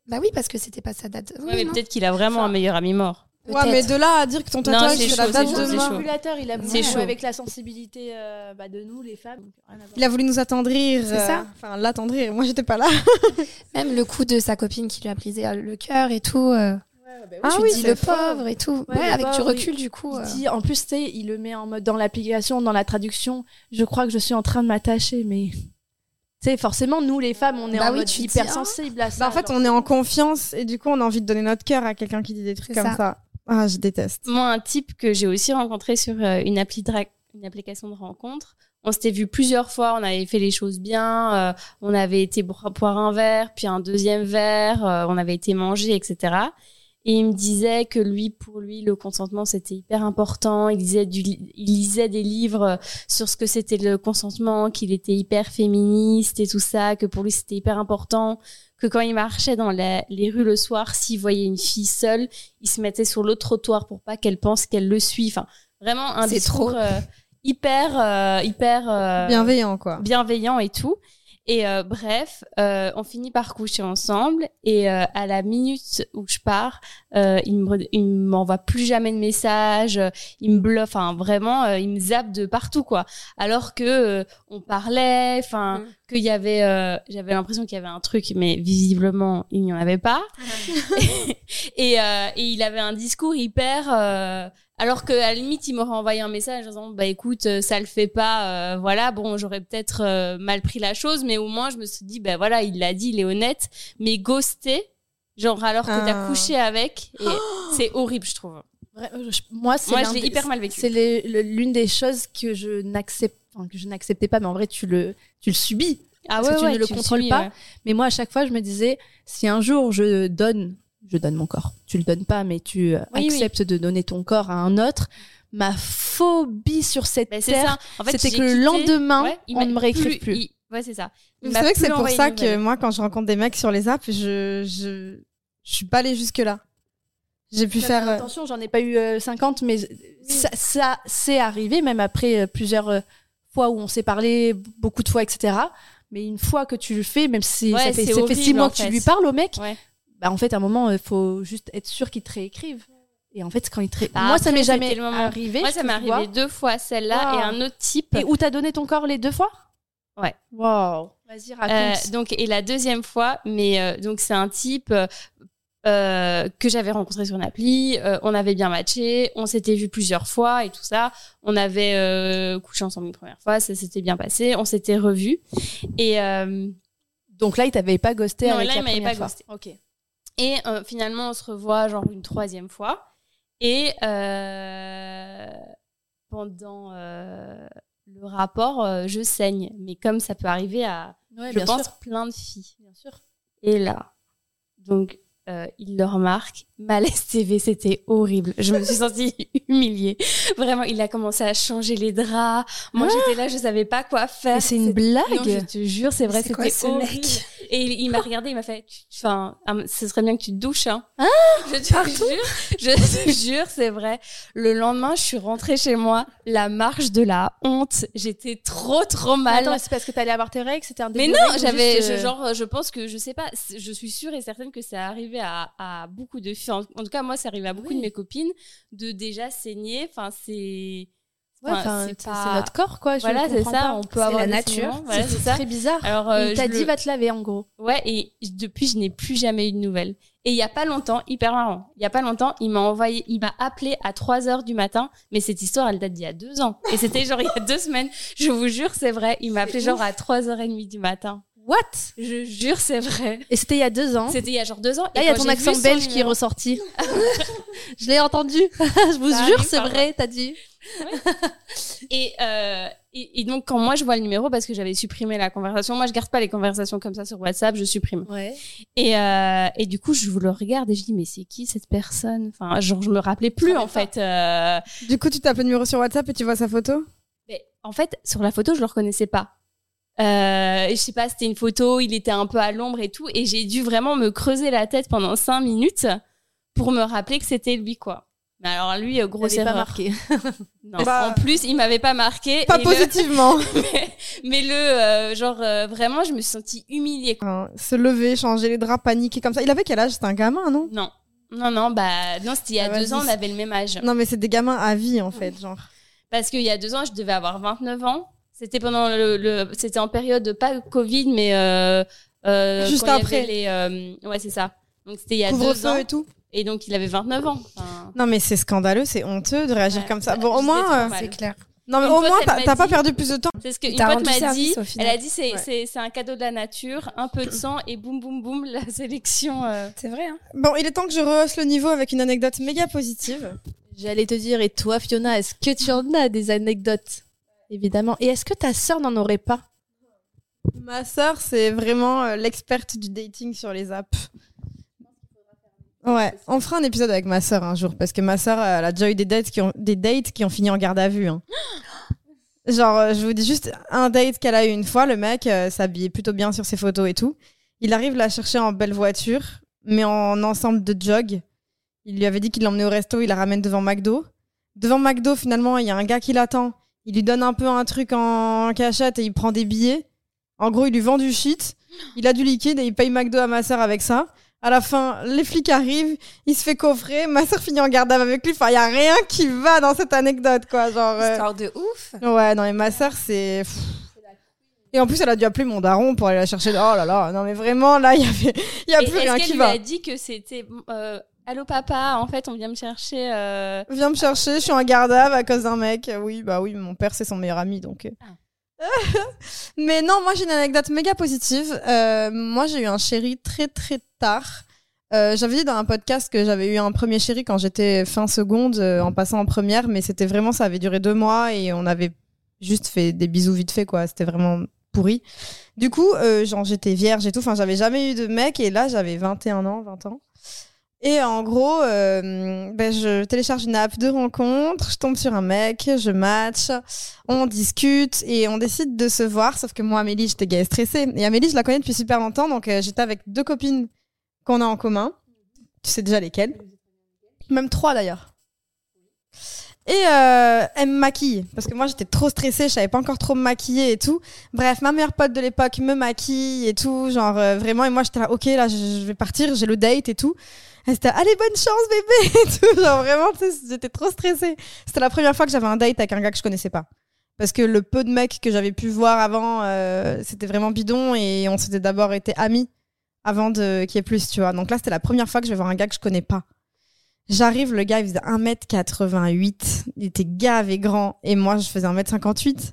Bah oui, parce que c'était pas sa date. Oui, Ouais, mais peut-être qu'il a vraiment un meilleur ami mort. ouais, mais de là à dire que ton tatouage, c'est la chaud, date c'est de mort. il a joué chaud. avec la sensibilité euh, bah, de nous, les femmes. Il a voulu nous attendrir. C'est ça. Enfin, l'attendrir. Moi, j'étais pas là. Même le coup de sa copine qui lui a brisé le cœur et tout. euh, Ah tu oui, dis c'est le pauvre et tout. Ouais, Ouais, avec du du coup. Il euh, dit, en plus, tu sais, il le met en mode dans l'application, dans la traduction. Je crois que je suis en train de m'attacher, mais. Tu sais, forcément, nous, les femmes, on est Bah en oui, mode dis, hypersensibles à ça. Bah, en fait, alors on est en confiance et du coup, on a envie de donner notre cœur à quelqu'un qui dit des trucs comme ça. ça. Ah, je déteste. Moi, un type que j'ai aussi rencontré sur euh, une, appli de ra- une application de rencontre. On s'était vu plusieurs fois, on avait fait les choses bien, euh, on avait été boire un verre, puis un deuxième verre, euh, on avait été manger, etc. Et il me disait que lui, pour lui, le consentement, c'était hyper important. Il, du, lisait des livres euh, sur ce que c'était le consentement, qu'il était hyper féministe et tout ça, que pour lui, c'était hyper important. Que quand il marchait dans la- les rues le soir, s'il voyait une fille seule, il se mettait sur le trottoir pour pas qu'elle pense qu'elle le suit. Enfin, vraiment un discours trop. euh, hyper, euh, hyper euh, Bienveillant, quoi. bienveillant et tout. Et euh, bref, euh, on finit par coucher ensemble. Et euh, à la minute où je pars, euh, il me il m'envoie plus jamais de messages. euh, Il me bluffe. Enfin, vraiment, euh, il me zappe de partout, quoi. Alors que euh, on parlait. Enfin, Mm. qu'il y avait. euh, J'avais l'impression qu'il y avait un truc, mais visiblement, il n'y en avait pas. et, euh, et il avait un discours hyper. Alors que à la limite, il m'aurait envoyé un message en disant bah écoute, euh, ça le fait pas, euh, voilà, bon, j'aurais peut-être euh, mal pris la chose, mais au moins je me suis dit bah voilà, il l'a dit, il est honnête, mais ghosté, genre alors que t'as Ah. couché avec, et c'est horrible, je trouve. Moi, c'est Moi, l'un des- hyper mal vécu. C'est les- le- l'une des choses que je n'accepte, enfin, que je n'acceptais pas, mais en vrai, tu le, tu le subis. Ah Parce que tu ne le contrôles pas. ouais. Mais moi, à chaque fois, je me disais, si un jour je donne, je donne mon corps. Tu le donnes pas, mais tu euh, oui. acceptes de donner ton corps à un autre. Ma phobie sur cette c'est terre, ça. En fait, c'était que le lendemain, ouais, il on ne me réécrive plus. il- Ouais, c'est ça. M'a savez que plus c'est pour ça que moi, quand je rencontre des mecs sur les apps, je, je, je suis pas allée jusque-là. J'ai pu faire. euh, Attention, j'en ai pas eu euh, 50, mais ça, ça c'est arrivé, même après euh, plusieurs euh, fois où on s'est parlé, beaucoup de fois, etc. Mais une fois que tu le fais, même si Ouais, ça fait, c'est ça fait six horrible, mois en que tu lui parles au mec, Ouais. Bah en fait, à un moment, il faut juste être sûr qu'il te réécrive. Et en fait, quand il te ré- Bah, moi, ça m'est jamais le moment. arrivé. Moi, ça m'est vois. arrivé deux fois, celle-là, Wow. et un autre type. Et où t'as donné ton corps les deux fois? Ouais. Wow. Vas-y, Euh, raconte. donc et la deuxième fois, mais euh, donc c'est un type euh, euh, que j'avais rencontré sur une appli. euh, on avait bien matché, on s'était vu plusieurs fois et tout ça. On avait euh, couché ensemble une première fois, ça s'était bien passé. On s'était revus et euh, Donc là, il t'avait pas ghosté Non, avec là, la il première pas fois. ghosté. Ok. Et euh, finalement on se revoit genre une troisième fois et euh, pendant euh, le rapport, euh, je saigne. Mais comme ça peut arriver à Ouais, je bien pense sûr. plein de filles. Bien sûr. Et là, donc, euh, il le remarque. Malaise TV, c'était horrible. Je me suis sentie humiliée. Vraiment, il a commencé à changer les draps. Moi, j'étais là, je savais pas quoi faire. C'est une blague Non, je te jure, c'est vrai, c'était ce horrible. mec Et il, il m'a regardé, il m'a fait, enfin, ah, ce serait bien que tu te douches, hein. Ah, je te jure, je te jure, c'est vrai. Le lendemain, je suis rentrée chez moi, la marche de la honte. J'étais trop, trop mal. Attends, c'est parce que t'allais avoir tes règles, c'était un Mais non, j'avais, euh, genre, je pense que, je sais pas, je suis sûre et certaine que ça arrivé à, à beaucoup de filles. En, en tout cas, moi, ça arrivé à beaucoup Oui. de mes copines de déjà saigner. Enfin, c'est. Ouais, c'est c'est pas- c'est notre corps, quoi. je Voilà, c'est ça. pas. On peut C'est avoir la nature. Voilà, c'est C'est très bizarre. Alors, euh, il t'a je dit, le- va te laver, en gros. Ouais, et depuis, je n'ai plus jamais eu de nouvelles. Et il y a pas longtemps, hyper marrant, il y a pas longtemps, il m'a envoyé, il m'a appelé à 3 heures du matin, mais cette histoire, elle date d'il y a deux ans. Et c'était genre il y a deux semaines. Je vous jure, c'est vrai. Il m'a appelé genre à 3h30 du matin. What? Je jure, c'est vrai. Et c'était il y a deux ans. C'était il y a genre deux ans. Là, il y a ton accent son belge qui est numéro- ressorti. je l'ai entendu. je vous Ça jure, c'est vrai, t'as dit. Et, euh, et, et donc, quand moi je vois le numéro, parce que j'avais supprimé la conversation, moi je garde pas les conversations comme ça sur WhatsApp, je supprime. Ouais. Et, euh, et du coup, je le regarde et je dis, mais c'est qui cette personne? Enfin, genre, je me rappelais plus en fait. Euh, Du coup, tu tapes le numéro sur WhatsApp et tu vois sa photo? Mais en fait, sur la photo, je le reconnaissais pas. Euh, je sais pas, c'était une photo, il était un peu à l'ombre et tout, et j'ai dû vraiment me creuser la tête pendant cinq minutes pour me rappeler que c'était lui, quoi. Mais alors lui, euh, grosse pas erreur. marqué. Non, Bah, en plus, il m'avait pas marqué. Pas et positivement. Le... mais, mais le, euh, genre, euh, vraiment, je me suis sentie humiliée. quoi. Hein, Se lever, changer les draps, paniquer comme ça. Il avait quel âge C'était un gamin, non? Non, non, non, bah non, c'était il y a Ah, deux ans, on avait le même âge. Non, mais c'est des gamins à vie, en fait, genre. Parce qu'il y a deux ans, je devais avoir 29 ans. C'était pendant le, le- c'était en période de pas Covid, mais euh, euh, Juste après. les, euh, ouais, c'est ça. Donc c'était il y a deux ans, Couvre-feu et tout. et donc il avait 29 ans. Enfin, Non, mais c'est scandaleux, c'est honteux de réagir Ouais, comme ça. bah, Bon, au moins. euh. C'est clair. Non, mais Une au pote, moins, t'as pas perdu plus de temps. c'est ce qu'une pote m'a dit. Elle a dit c'est Ouais. c'est c'est un cadeau de la nature, un peu de sang et boum boum boum la sélection. euh. C'est vrai, hein. Bon, il est temps que je rehausse le niveau avec une anecdote méga positive. J'allais te dire, et toi, Fiona, est-ce que tu en as des anecdotes? Évidemment. Et est-ce que ta sœur n'en aurait pas? Ma sœur, c'est vraiment euh, l'experte du dating sur les apps. Ouais, on fera un épisode avec ma sœur un jour parce que ma sœur, elle a déjà eu des dates qui ont, des dates qui ont fini en garde à vue. hein. Genre, euh, je vous dis juste un date qu'elle a eu une fois. Le mec euh, s'habillait plutôt bien sur ses photos et tout. Il arrive la chercher en belle voiture, mais en ensemble de jog. Il lui avait dit qu'il l'emmenait au resto, il la ramène devant McDo. Devant McDo, finalement, il y a un gars qui l'attend. Il lui donne un peu un truc en cachette et il prend des billets. En gros, il lui vend du shit. Il a du liquide et il paye McDo à ma sœur avec ça. À la fin, les flics arrivent, il se fait coffrer, ma sœur finit en garde avec lui. Enfin, il y a rien qui va dans cette anecdote, quoi. Genre, euh, Histoire de ouf. ouais, non, mais ma sœur, c'est. Et en plus, elle a dû appeler mon daron pour aller la chercher. Oh là là, non, mais vraiment, là, il y avait, il y a Et plus rien qui va. a dit que c'était euh, allô papa, en fait on vient me chercher. euh, Viens me chercher, je suis en garde à cause d'un mec. Oui, bah oui, mon père, c'est son meilleur ami, donc. euh. Mais non, moi, j'ai une anecdote méga positive. Euh, moi, j'ai eu un chéri très, très tard. Euh, j'avais dit dans un podcast que j'avais eu un premier chéri quand j'étais fin seconde, en passant en première, mais c'était vraiment, ça avait duré deux mois et on avait juste fait des bisous vite fait, quoi. C'était vraiment pourri. Du coup, genre, j'étais vierge et tout. Enfin, j'avais jamais eu de mec et là, j'avais 21 ans, 20 ans. Et en gros, euh, ben, je télécharge une app de rencontre, je tombe sur un mec, je match, on discute et on décide de se voir. Sauf que moi, Amélie, j'étais gay et stressée. Et Amélie, je la connais depuis super longtemps, donc euh, j'étais avec deux copines qu'on a en commun. Tu sais déjà lesquelles. Même trois d'ailleurs. Et euh, elle me maquille, parce que moi j'étais trop stressée, je savais pas encore trop me maquiller et tout. Bref, ma meilleure pote de l'époque me maquille et tout, genre euh, vraiment, et moi j'étais là, ok, là je vais partir, j'ai le date et tout. Elle était, allez, bonne chance bébé et tout, genre vraiment, j'étais trop stressée. C'était la première fois que j'avais un date avec un gars que je connaissais pas. Parce que le peu de mecs que j'avais pu voir avant, euh, c'était vraiment bidon et on s'était d'abord été amis avant de qu'il y ait plus, tu vois. Donc là, c'était la première fois que je vais voir un gars que je connais pas. J'arrive, le gars, il faisait 1m88. Il était gavé grand. Et moi, je faisais 1m58.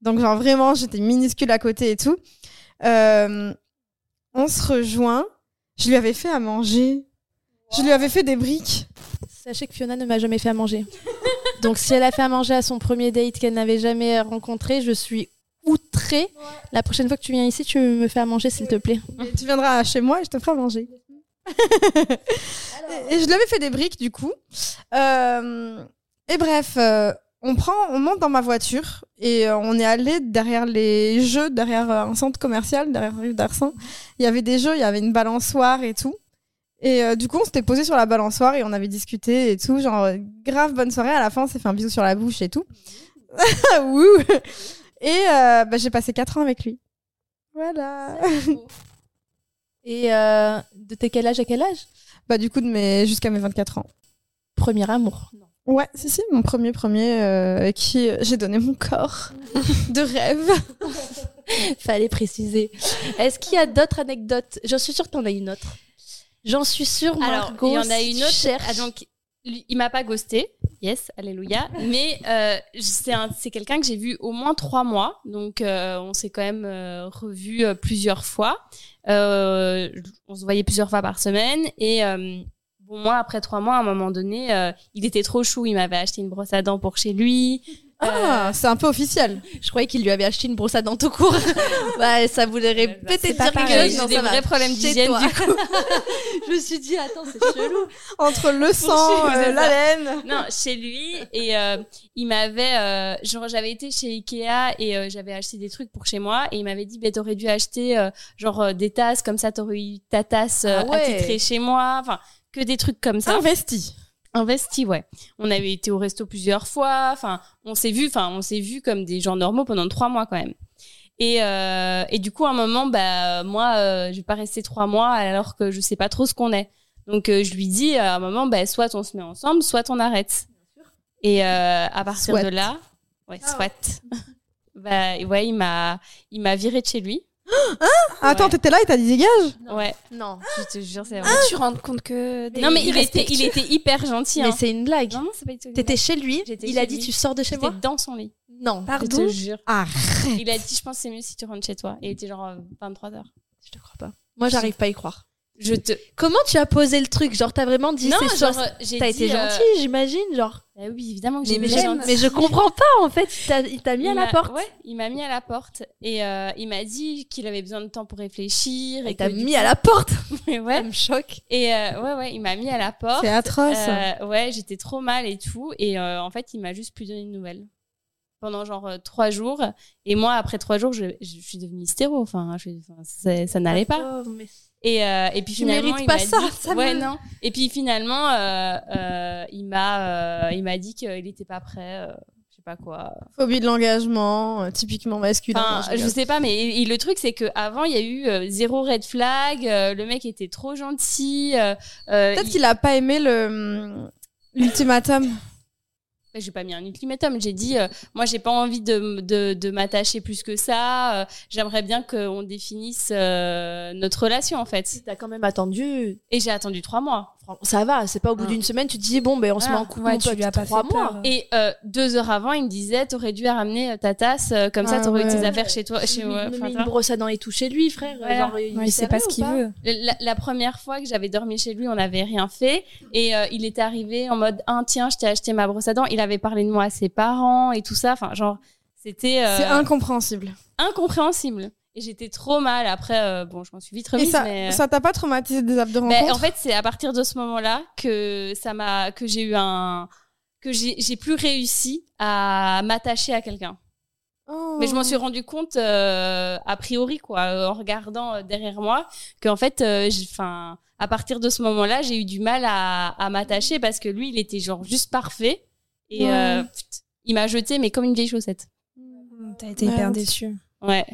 Donc, genre, vraiment, j'étais minuscule à côté et tout. Euh, on se rejoint. Je lui avais fait à manger. Je lui avais fait des briques. Sachez que Fiona ne m'a jamais fait à manger. Donc si elle a fait à manger à son premier date qu'elle n'avait jamais rencontré, je suis outrée. La prochaine fois que tu viens ici, tu me fais à manger, s'il te plaît. Et tu viendras chez moi et je te ferai à manger. et je lui avais fait des briques, du coup. Euh, et bref, euh, on prend, on monte dans ma voiture et euh, on est allé derrière les jeux, derrière euh, un centre commercial, derrière rue d'Arsin. Il y avait des jeux, il y avait une balançoire et tout. Et euh, du coup, on s'était posé sur la balançoire et on avait discuté et tout. Genre, euh, grave bonne soirée. À la fin, on s'est fait un bisou sur la bouche et tout. Wouh Et euh, bah, j'ai passé 4 ans avec lui. Voilà. Et euh, de tes quel âge à quel âge? Bah, du coup, de mes... jusqu'à mes 24 ans. Premier amour. Ouais, si, si, mon premier, premier, euh, qui euh, j'ai donné mon corps de rêve. Fallait préciser. Est-ce qu'il y a d'autres anecdotes? J'en suis sûre que t'en as une autre. J'en suis sûre, Alors, Margot. il y en a une autre. cherches- Ah, donc, il m'a pas ghosté. Yes, alléluia. Mais euh, c'est un- c'est quelqu'un que j'ai vu au moins trois mois. Donc, euh, on s'est quand même euh, revu euh, plusieurs fois. Euh, on se voyait plusieurs fois par semaine. Et euh, bon, moi, après trois mois, à un moment donné, euh, il était trop chou. Il m'avait acheté une brosse à dents pour chez lui. Ah, c'est un peu officiel. Je croyais qu'il lui avait acheté une brosse à dents tout court. ouais, ça voulait répéter c'est pas dire pareil. que J'ai des vrais problèmes Chez d'hygiène du coup. Je me suis dit, attends, c'est chelou. Entre le sang, euh, la laine. non, chez lui et euh, il m'avait euh, genre j'avais été chez Ikea et euh, j'avais acheté des trucs pour chez moi et il m'avait dit bah t'aurais dû acheter euh, genre euh, des tasses comme ça t'aurais eu ta tasse euh, Ah ouais. attitrée chez moi enfin que des trucs comme ça Investi. Investi ouais. On avait été au resto plusieurs fois enfin on s'est vu enfin on s'est vu comme des gens normaux pendant trois mois quand même. Et, euh, et du coup à un moment bah moi euh, je vais pas rester trois mois alors que je sais pas trop ce qu'on est. Donc euh, je lui dis à un moment bah soit on se met ensemble soit on arrête. Et euh, à partir Soit. de là ouais. soit. Bah ouais il m'a il m'a viré de chez lui Attends, Ouais. t'étais là et t'as dit dégage ouais Non. je te jure c'est vrai tu rends compte que des- non mais il était irrespectueux. il était hyper gentil Mais hein. c'est une blague. non non c'est pas du tout T'étais chez lui, J'étais il chez a dit lui. tu sors de chez J'étais moi dans son lit Non. je Pardon te jure Arrête. Il a dit, je pense que c'est mieux si tu rentres chez toi. Et il était genre euh, 23 heures. Je te crois pas. Moi, j'arrive pas à y croire. Je te. Comment tu as posé le truc Genre, t'as vraiment dit non, c'est genre, T'as été euh, gentil, j'imagine, genre. bah oui, évidemment que Mais, j'ai mais, été je- gentille. mais je comprends pas en fait. Il t'a- Il t'a mis à la porte. Ouais, il m'a mis à la porte. Et euh, il m'a dit qu'il avait besoin de temps pour réfléchir. Et Il t'a que du mis coup- à la porte. Et ouais. Ça me choque. Et euh, ouais, ouais, il m'a mis à la porte. C'est atroce. Euh, ouais, j'étais trop mal et tout. Et euh, en fait, il m'a juste plus donné de nouvelles pendant genre euh, trois jours. Et moi, après trois jours, je, je suis devenue hystéro. Enfin, je- enfin, ça, ça n'allait pas. Oh, mais- Et, euh, et puis Tu finalement, mérites il pas m'a ça, dit- ça ouais, non. Et puis finalement, euh, euh, il m'a, euh, il m'a dit qu'il était pas prêt. je sais pas quoi. Phobie de l'engagement, typiquement masculin. Enfin, je sais pas, mais et- et le truc c'est que avant il y a eu zéro red flag. le mec était trop gentil. Peut-être il- qu'il a pas aimé le hum, l'ultimatum. Bah, j'ai pas mis un ultimatum. J'ai dit, euh, moi, j'ai pas envie de, de, de m'attacher plus que ça. euh, J'aimerais bien qu'on définisse euh, notre relation, en fait. T'as quand même attendu. Et j'ai attendu trois mois. Ça va, c'est pas au bout Ah. d'une semaine, tu te dis bon, ben on se met Ah, en couple. ouais, on tu lui as pas trois fait mois. peur. Et euh, deux heures avant, il me disait, t'aurais dû ramener euh, ta tasse, euh, comme ça, Ah t'aurais eu tes ouais. affaires chez toi. Chez, Il ouais, me une vois. brosse à dents et tout chez lui, frère. Voilà. Genre, il Ouais, il sait pas ce qu'il veut. La, la première fois que j'avais dormi chez lui, on n'avait rien fait. Et euh, il était arrivé en mode, ah, tiens, je t'ai acheté ma brosse à dents. Il avait parlé de moi à ses parents et tout ça. Enfin, genre, c'était euh, C'est incompréhensible. incompréhensible. Et j'étais trop mal. Après, euh, bon, je m'en suis vite Et remise. ça, mais... ça t'a pas traumatisé des apps de rencontre en fait, c'est à partir de ce moment-là que ça m'a, que j'ai eu un, que j'ai, j'ai plus réussi à m'attacher à quelqu'un. Oh. Mais je m'en suis rendu compte euh, a priori quoi, euh, en regardant euh, derrière moi, qu'en fait, euh, enfin, à partir de ce moment-là, j'ai eu du mal à, à m'attacher parce que lui, il était genre juste parfait et Ouais. euh, il m'a jeté mais comme une vieille chaussette. T'as été Ouais, hyper ok. déçu. Ouais.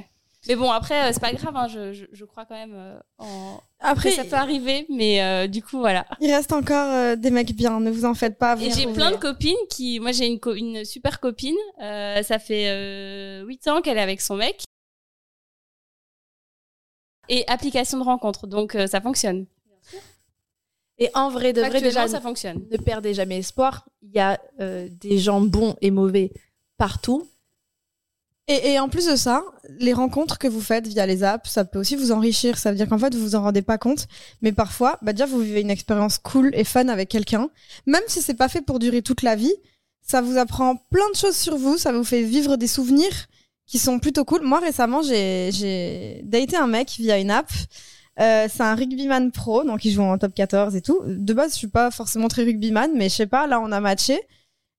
Mais bon, après, euh, c'est pas grave. Hein, je, je, je crois quand même euh, en. Après, ça peut arriver, mais euh, du coup, voilà. il reste encore euh, des mecs bien, ne vous en faites pas. vous Et j'ai plein de copines qui, moi j'ai une, co- une super copine, euh, ça fait euh, 8 ans qu'elle est avec son mec. Et application de rencontre, donc euh, ça fonctionne. Et en vrai, de vrai, déjà, ça fonctionne. ne perdez jamais espoir. Il y a euh, des gens bons et mauvais partout. Et, et en plus de ça, les rencontres que vous faites via les apps, ça peut aussi vous enrichir. Ça veut dire qu'en fait, vous vous en rendez pas compte. Mais parfois, bah déjà, vous vivez une expérience cool et fun avec quelqu'un. Même si c'est pas fait pour durer toute la vie, ça vous apprend plein de choses sur vous. Ça vous fait vivre des souvenirs qui sont plutôt cool. Moi, récemment, j'ai, j'ai daté un mec via une app. Euh, c'est un rugbyman pro, donc il joue en top 14 et tout. De base, je suis pas forcément très rugbyman, mais je sais pas, là, on a matché.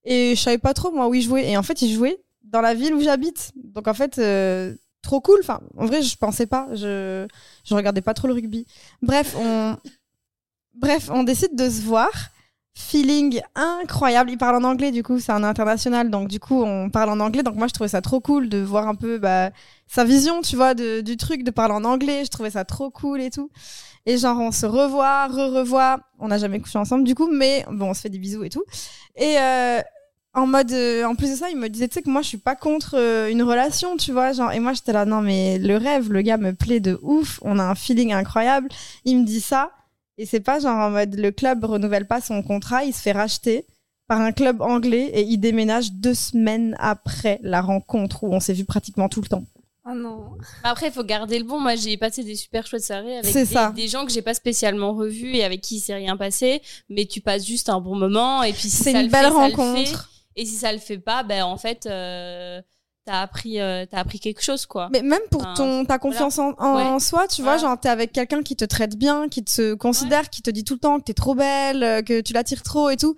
Et je savais pas trop moi où il jouait. Et en fait, il jouait dans la ville où j'habite. Donc en fait, euh, trop cool. Enfin, en vrai, je pensais pas. Je, je regardais pas trop le rugby. Bref, on, bref, on décide de se voir. Feeling incroyable. Il parle en anglais, du coup, c'est un international. Donc, du coup, on parle en anglais. Donc, moi, je trouvais ça trop cool de voir un peu bah, sa vision, tu vois, du truc, de parler en anglais. Je trouvais ça trop cool et tout. Et genre, on se revoit, re-revoit. On n'a jamais couché ensemble, du coup, mais bon, on se fait des bisous et tout. Et euh, en mode, euh, en plus de ça, il me disait, tu sais, que moi, je suis pas contre euh, une relation, tu vois. Genre, et moi, j'étais là, non, mais le rêve, le gars me plaît de ouf. On a un feeling incroyable. Il me dit ça. Et c'est pas genre en mode, le club renouvelle pas son contrat, il se fait racheter par un club anglais et il déménage deux semaines après la rencontre où on s'est vu pratiquement tout le temps. Oh non. Bah Après, il faut garder le bon. Moi, j'ai passé des super chouettes soirées avec C'est des, ça. des gens que j'ai pas spécialement revus et avec qui il s'est rien passé. Mais tu passes juste un bon moment. Et puis, si C'est une le belle fait, ça le fait. rencontre. Et si ça le fait pas, ben en fait, euh, t'as appris, euh, t'as appris quelque chose, quoi. Mais même pour Enfin, ton, ta confiance en, en soi, tu vois, Voilà. genre t'es avec quelqu'un qui te traite bien, qui te considère, qui te dit tout le temps que t'es trop belle, euh, que tu l'attires trop et tout.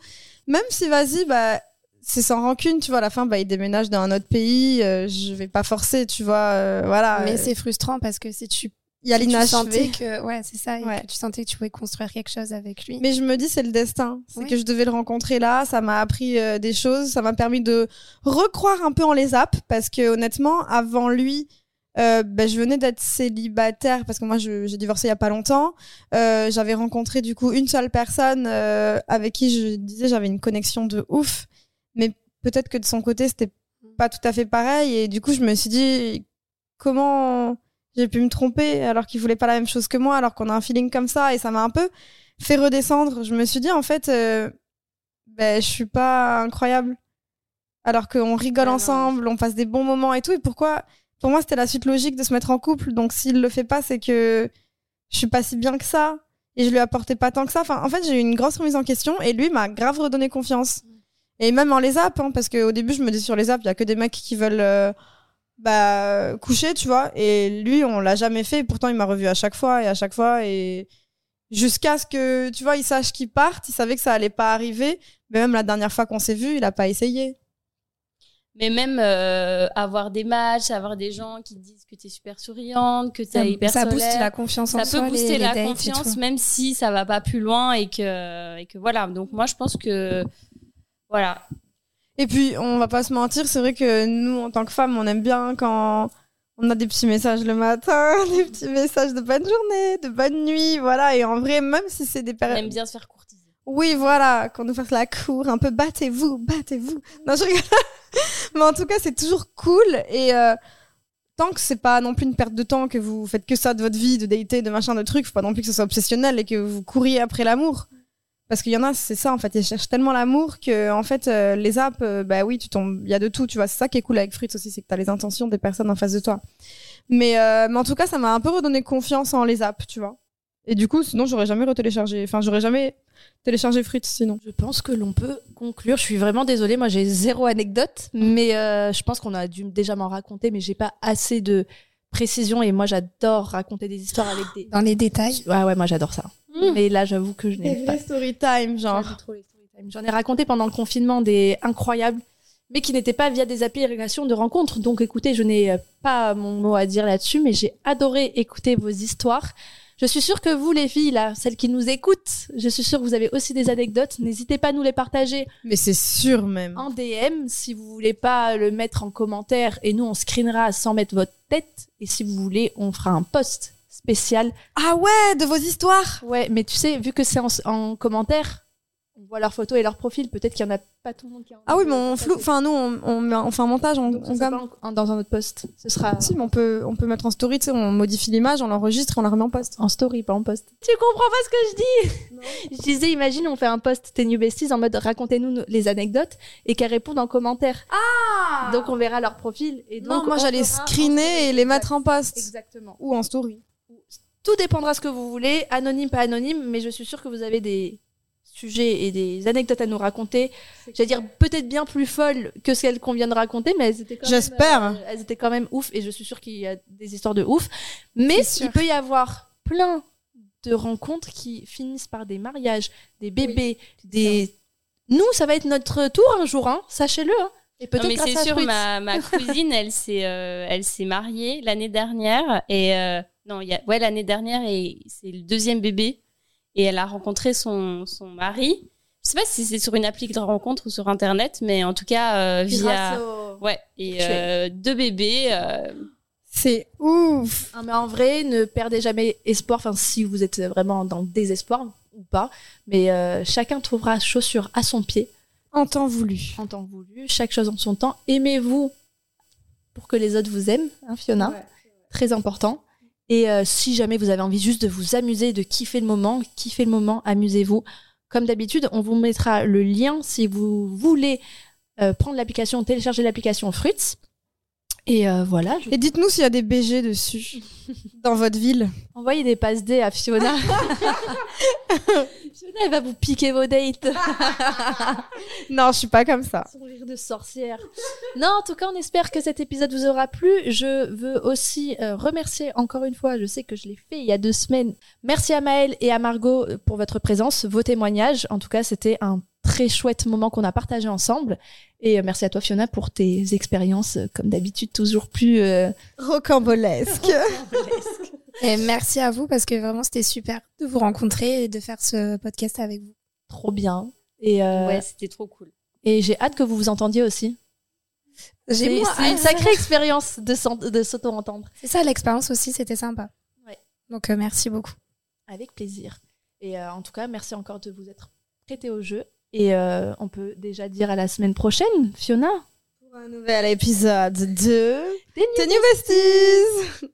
Même si, vas-y, bah, c'est sans rancune, tu vois, à la fin, bah, il déménage dans un autre pays, euh, je vais pas forcer, tu vois, euh, voilà. Mais c'est frustrant parce que si tu, il y a l'inachevé. que, ouais, c'est ça, et Ouais. que tu sentais que tu pouvais construire quelque chose avec lui. Mais je me dis, c'est le destin. C'est Oui. que je devais le rencontrer là. Ça m'a appris euh, des choses. Ça m'a permis de recroire un peu en les apps. Parce que honnêtement, avant lui, euh, ben, je venais d'être célibataire. Parce que moi, j'ai divorcé il y a pas longtemps. Euh, j'avais rencontré du coup une seule personne euh, avec qui je disais j'avais une connexion de ouf. Mais peut-être que de son côté, c'était pas tout à fait pareil. Et du coup, je me suis dit, comment j'ai pu me tromper alors qu'il voulait pas la même chose que moi, alors qu'on a un feeling comme ça. Et ça m'a un peu fait redescendre. Je me suis dit, en fait, euh, ben, je suis pas incroyable. Alors qu'on rigole Ah ensemble, on passe des bons moments et tout. Et pourquoi Pour moi, c'était la suite logique de se mettre en couple. Donc, s'il le fait pas, c'est que je suis pas si bien que ça. Et je lui apportais pas tant que ça. Enfin, en fait, j'ai eu une grosse remise en question. Et lui m'a grave redonné confiance. Et même en les apps, hein, parce qu'au début, je me dis sur les apps, il y a que des mecs qui veulent euh, bah, coucher, tu vois. Et lui, on l'a jamais fait. Et pourtant, il m'a revu à chaque fois et à chaque fois. Et jusqu'à ce que, tu vois, il sache qu'il parte. Il savait que ça allait pas arriver. Mais même la dernière fois qu'on s'est vu, il a pas essayé. Mais même euh, avoir des matchs, avoir des gens qui te disent que t'es super souriante, que ça, t'es hyper ça booste la confiance en ça soi. peut booster les- la confiance même si ça va pas plus loin et que et que voilà donc moi je pense que voilà Et puis, on va pas se mentir, c'est vrai que nous, en tant que femmes, on aime bien quand on a des petits messages le matin, des petits messages de bonne journée, de bonne nuit, voilà. Et en vrai, même si c'est des on périodes. aime bien se faire courtiser Oui, voilà, qu'on nous fasse la cour, un peu battez-vous, battez-vous. Non, je rigole. Mais en tout cas, c'est toujours cool. Et euh, tant que c'est pas non plus une perte de temps, que vous faites que ça de votre vie, de dater, de machin, de trucs, faut pas non plus que ce soit obsessionnel et que vous couriez après l'amour. Parce qu'il y en a, c'est ça, en fait, ils cherchent tellement l'amour que, en fait, euh, les apps, euh, bah oui, tu tombes, il y a de tout, tu vois. C'est ça qui est cool avec Fruits aussi, c'est que t'as les intentions des personnes en face de toi. Mais, euh, mais en tout cas, ça m'a un peu redonné confiance en les apps, tu vois. Et du coup, sinon, j'aurais jamais retéléchargé, enfin, j'aurais jamais téléchargé Fruits sinon. Je pense que l'on peut conclure. Je suis vraiment désolée, moi j'ai zéro anecdote, mais euh, je pense qu'on a dû déjà m'en raconter, mais j'ai pas assez de précision et moi j'adore raconter des histoires avec des. Dans les détails. Ouais, ouais, moi j'adore ça. Mmh. Mais là, j'avoue que je n'ai pas. story time, genre. J'en ai raconté pendant le confinement des incroyables, mais qui n'étaient pas via des applications de rencontres. Donc écoutez, je n'ai pas mon mot à dire là-dessus, mais j'ai adoré écouter vos histoires. Je suis sûre que vous, les filles, là, celles qui nous écoutent, je suis sûre que vous avez aussi des anecdotes. N'hésitez pas à nous les partager Mais c'est sûr même. en DM si vous voulez pas le mettre en commentaire et nous on screenera sans mettre votre tête et si vous voulez on fera un post spécial Ah ouais, de vos histoires. ouais mais tu sais vu que c'est en, en commentaire on voit leurs photos et leur profil peut-être qu'il y en a pas tout le monde qui a Ah oui, mais on partager. flou. Enfin, nous, on, on, met- on fait un montage, on, on en- dans un autre post ce sera Si, mais on peut, on peut mettre en story, tu sais, on modifie l'image, on l'enregistre et on la remet en post. en story pas en post tu comprends pas ce que je dis? Je disais imagine on fait un post T'es New Besties en mode racontez-nous les anecdotes et qu'elles répondent en commentaire Ah donc on verra leur profil et donc Non, moi j'allais screener et les mettre en post. exactement Ou en story. Tout dépendra ce que vous voulez, anonyme, pas anonyme, mais je suis sûre que vous avez des sujets et des anecdotes à nous raconter. J'allais dire peut-être bien plus folles que celles qu'on vient de raconter, mais elles étaient quand J'espère. même, euh, elles étaient quand même ouf et je suis sûre qu'il y a des histoires de ouf. Mais il peut y avoir plein de rencontres qui finissent par des mariages, des bébés, des nous, ça va être notre tour un jour, hein, sachez-le. Hein. Et Non, peut-être mais grâce c'est à sûr, ma cousine, elle s'est, euh, elle s'est mariée l'année dernière et euh, non, il y a, ouais, l'année dernière et c'est le deuxième bébé et elle a rencontré son, son mari. Je sais pas si c'est sur une appli de rencontre ou sur internet, mais en tout cas euh, via, au- ouais, et euh, deux bébés. euh, C'est ouf. Ah, mais en vrai, ne perdez jamais espoir, enfin si vous êtes vraiment dans le désespoir ou pas, mais euh, chacun trouvera chaussure à son pied En temps voulu. en temps voulu, chaque chose en son temps. Aimez-vous pour que les autres vous aiment, hein, Fiona, très important. Et euh, si jamais vous avez envie juste de vous amuser, de kiffer le moment, kiffez le moment, amusez-vous. Comme d'habitude, on vous mettra le lien si vous voulez euh, prendre l'application, télécharger l'application Fruits. Et euh, voilà, je Et dites-nous s'il y a des BG dessus dans votre ville. Envoyez des passes D à Fiona. Fiona, elle va vous piquer vos dates. Non, je suis pas comme ça. Son rire de sorcière. Non, en tout cas, on espère que cet épisode vous aura plu. Je veux aussi euh, remercier encore une fois, je sais que je l'ai fait il y a deux semaines. Merci à Maëlle et à Margot euh, pour votre présence, vos témoignages. En tout cas, c'était un très chouette moment qu'on a partagé ensemble. Et euh, merci à toi, Fiona, pour tes expériences, euh, comme d'habitude, toujours plus... euh, Rocambolesque. Et merci à vous parce que vraiment c'était super de vous rencontrer et de faire ce podcast avec vous. trop bien. Et, euh, Ouais, c'était trop cool. et j'ai hâte que vous vous entendiez aussi. J'ai C'est une sacrée expérience de s'auto-entendre. C'est ça l'expérience aussi, c'était sympa. Ouais. Donc euh, merci beaucoup. Avec plaisir. Et euh, en tout cas, merci encore de vous être prêté au jeu. Et euh, on peut déjà dire à la semaine prochaine, Fiona. Pour un nouvel épisode de The New Besties.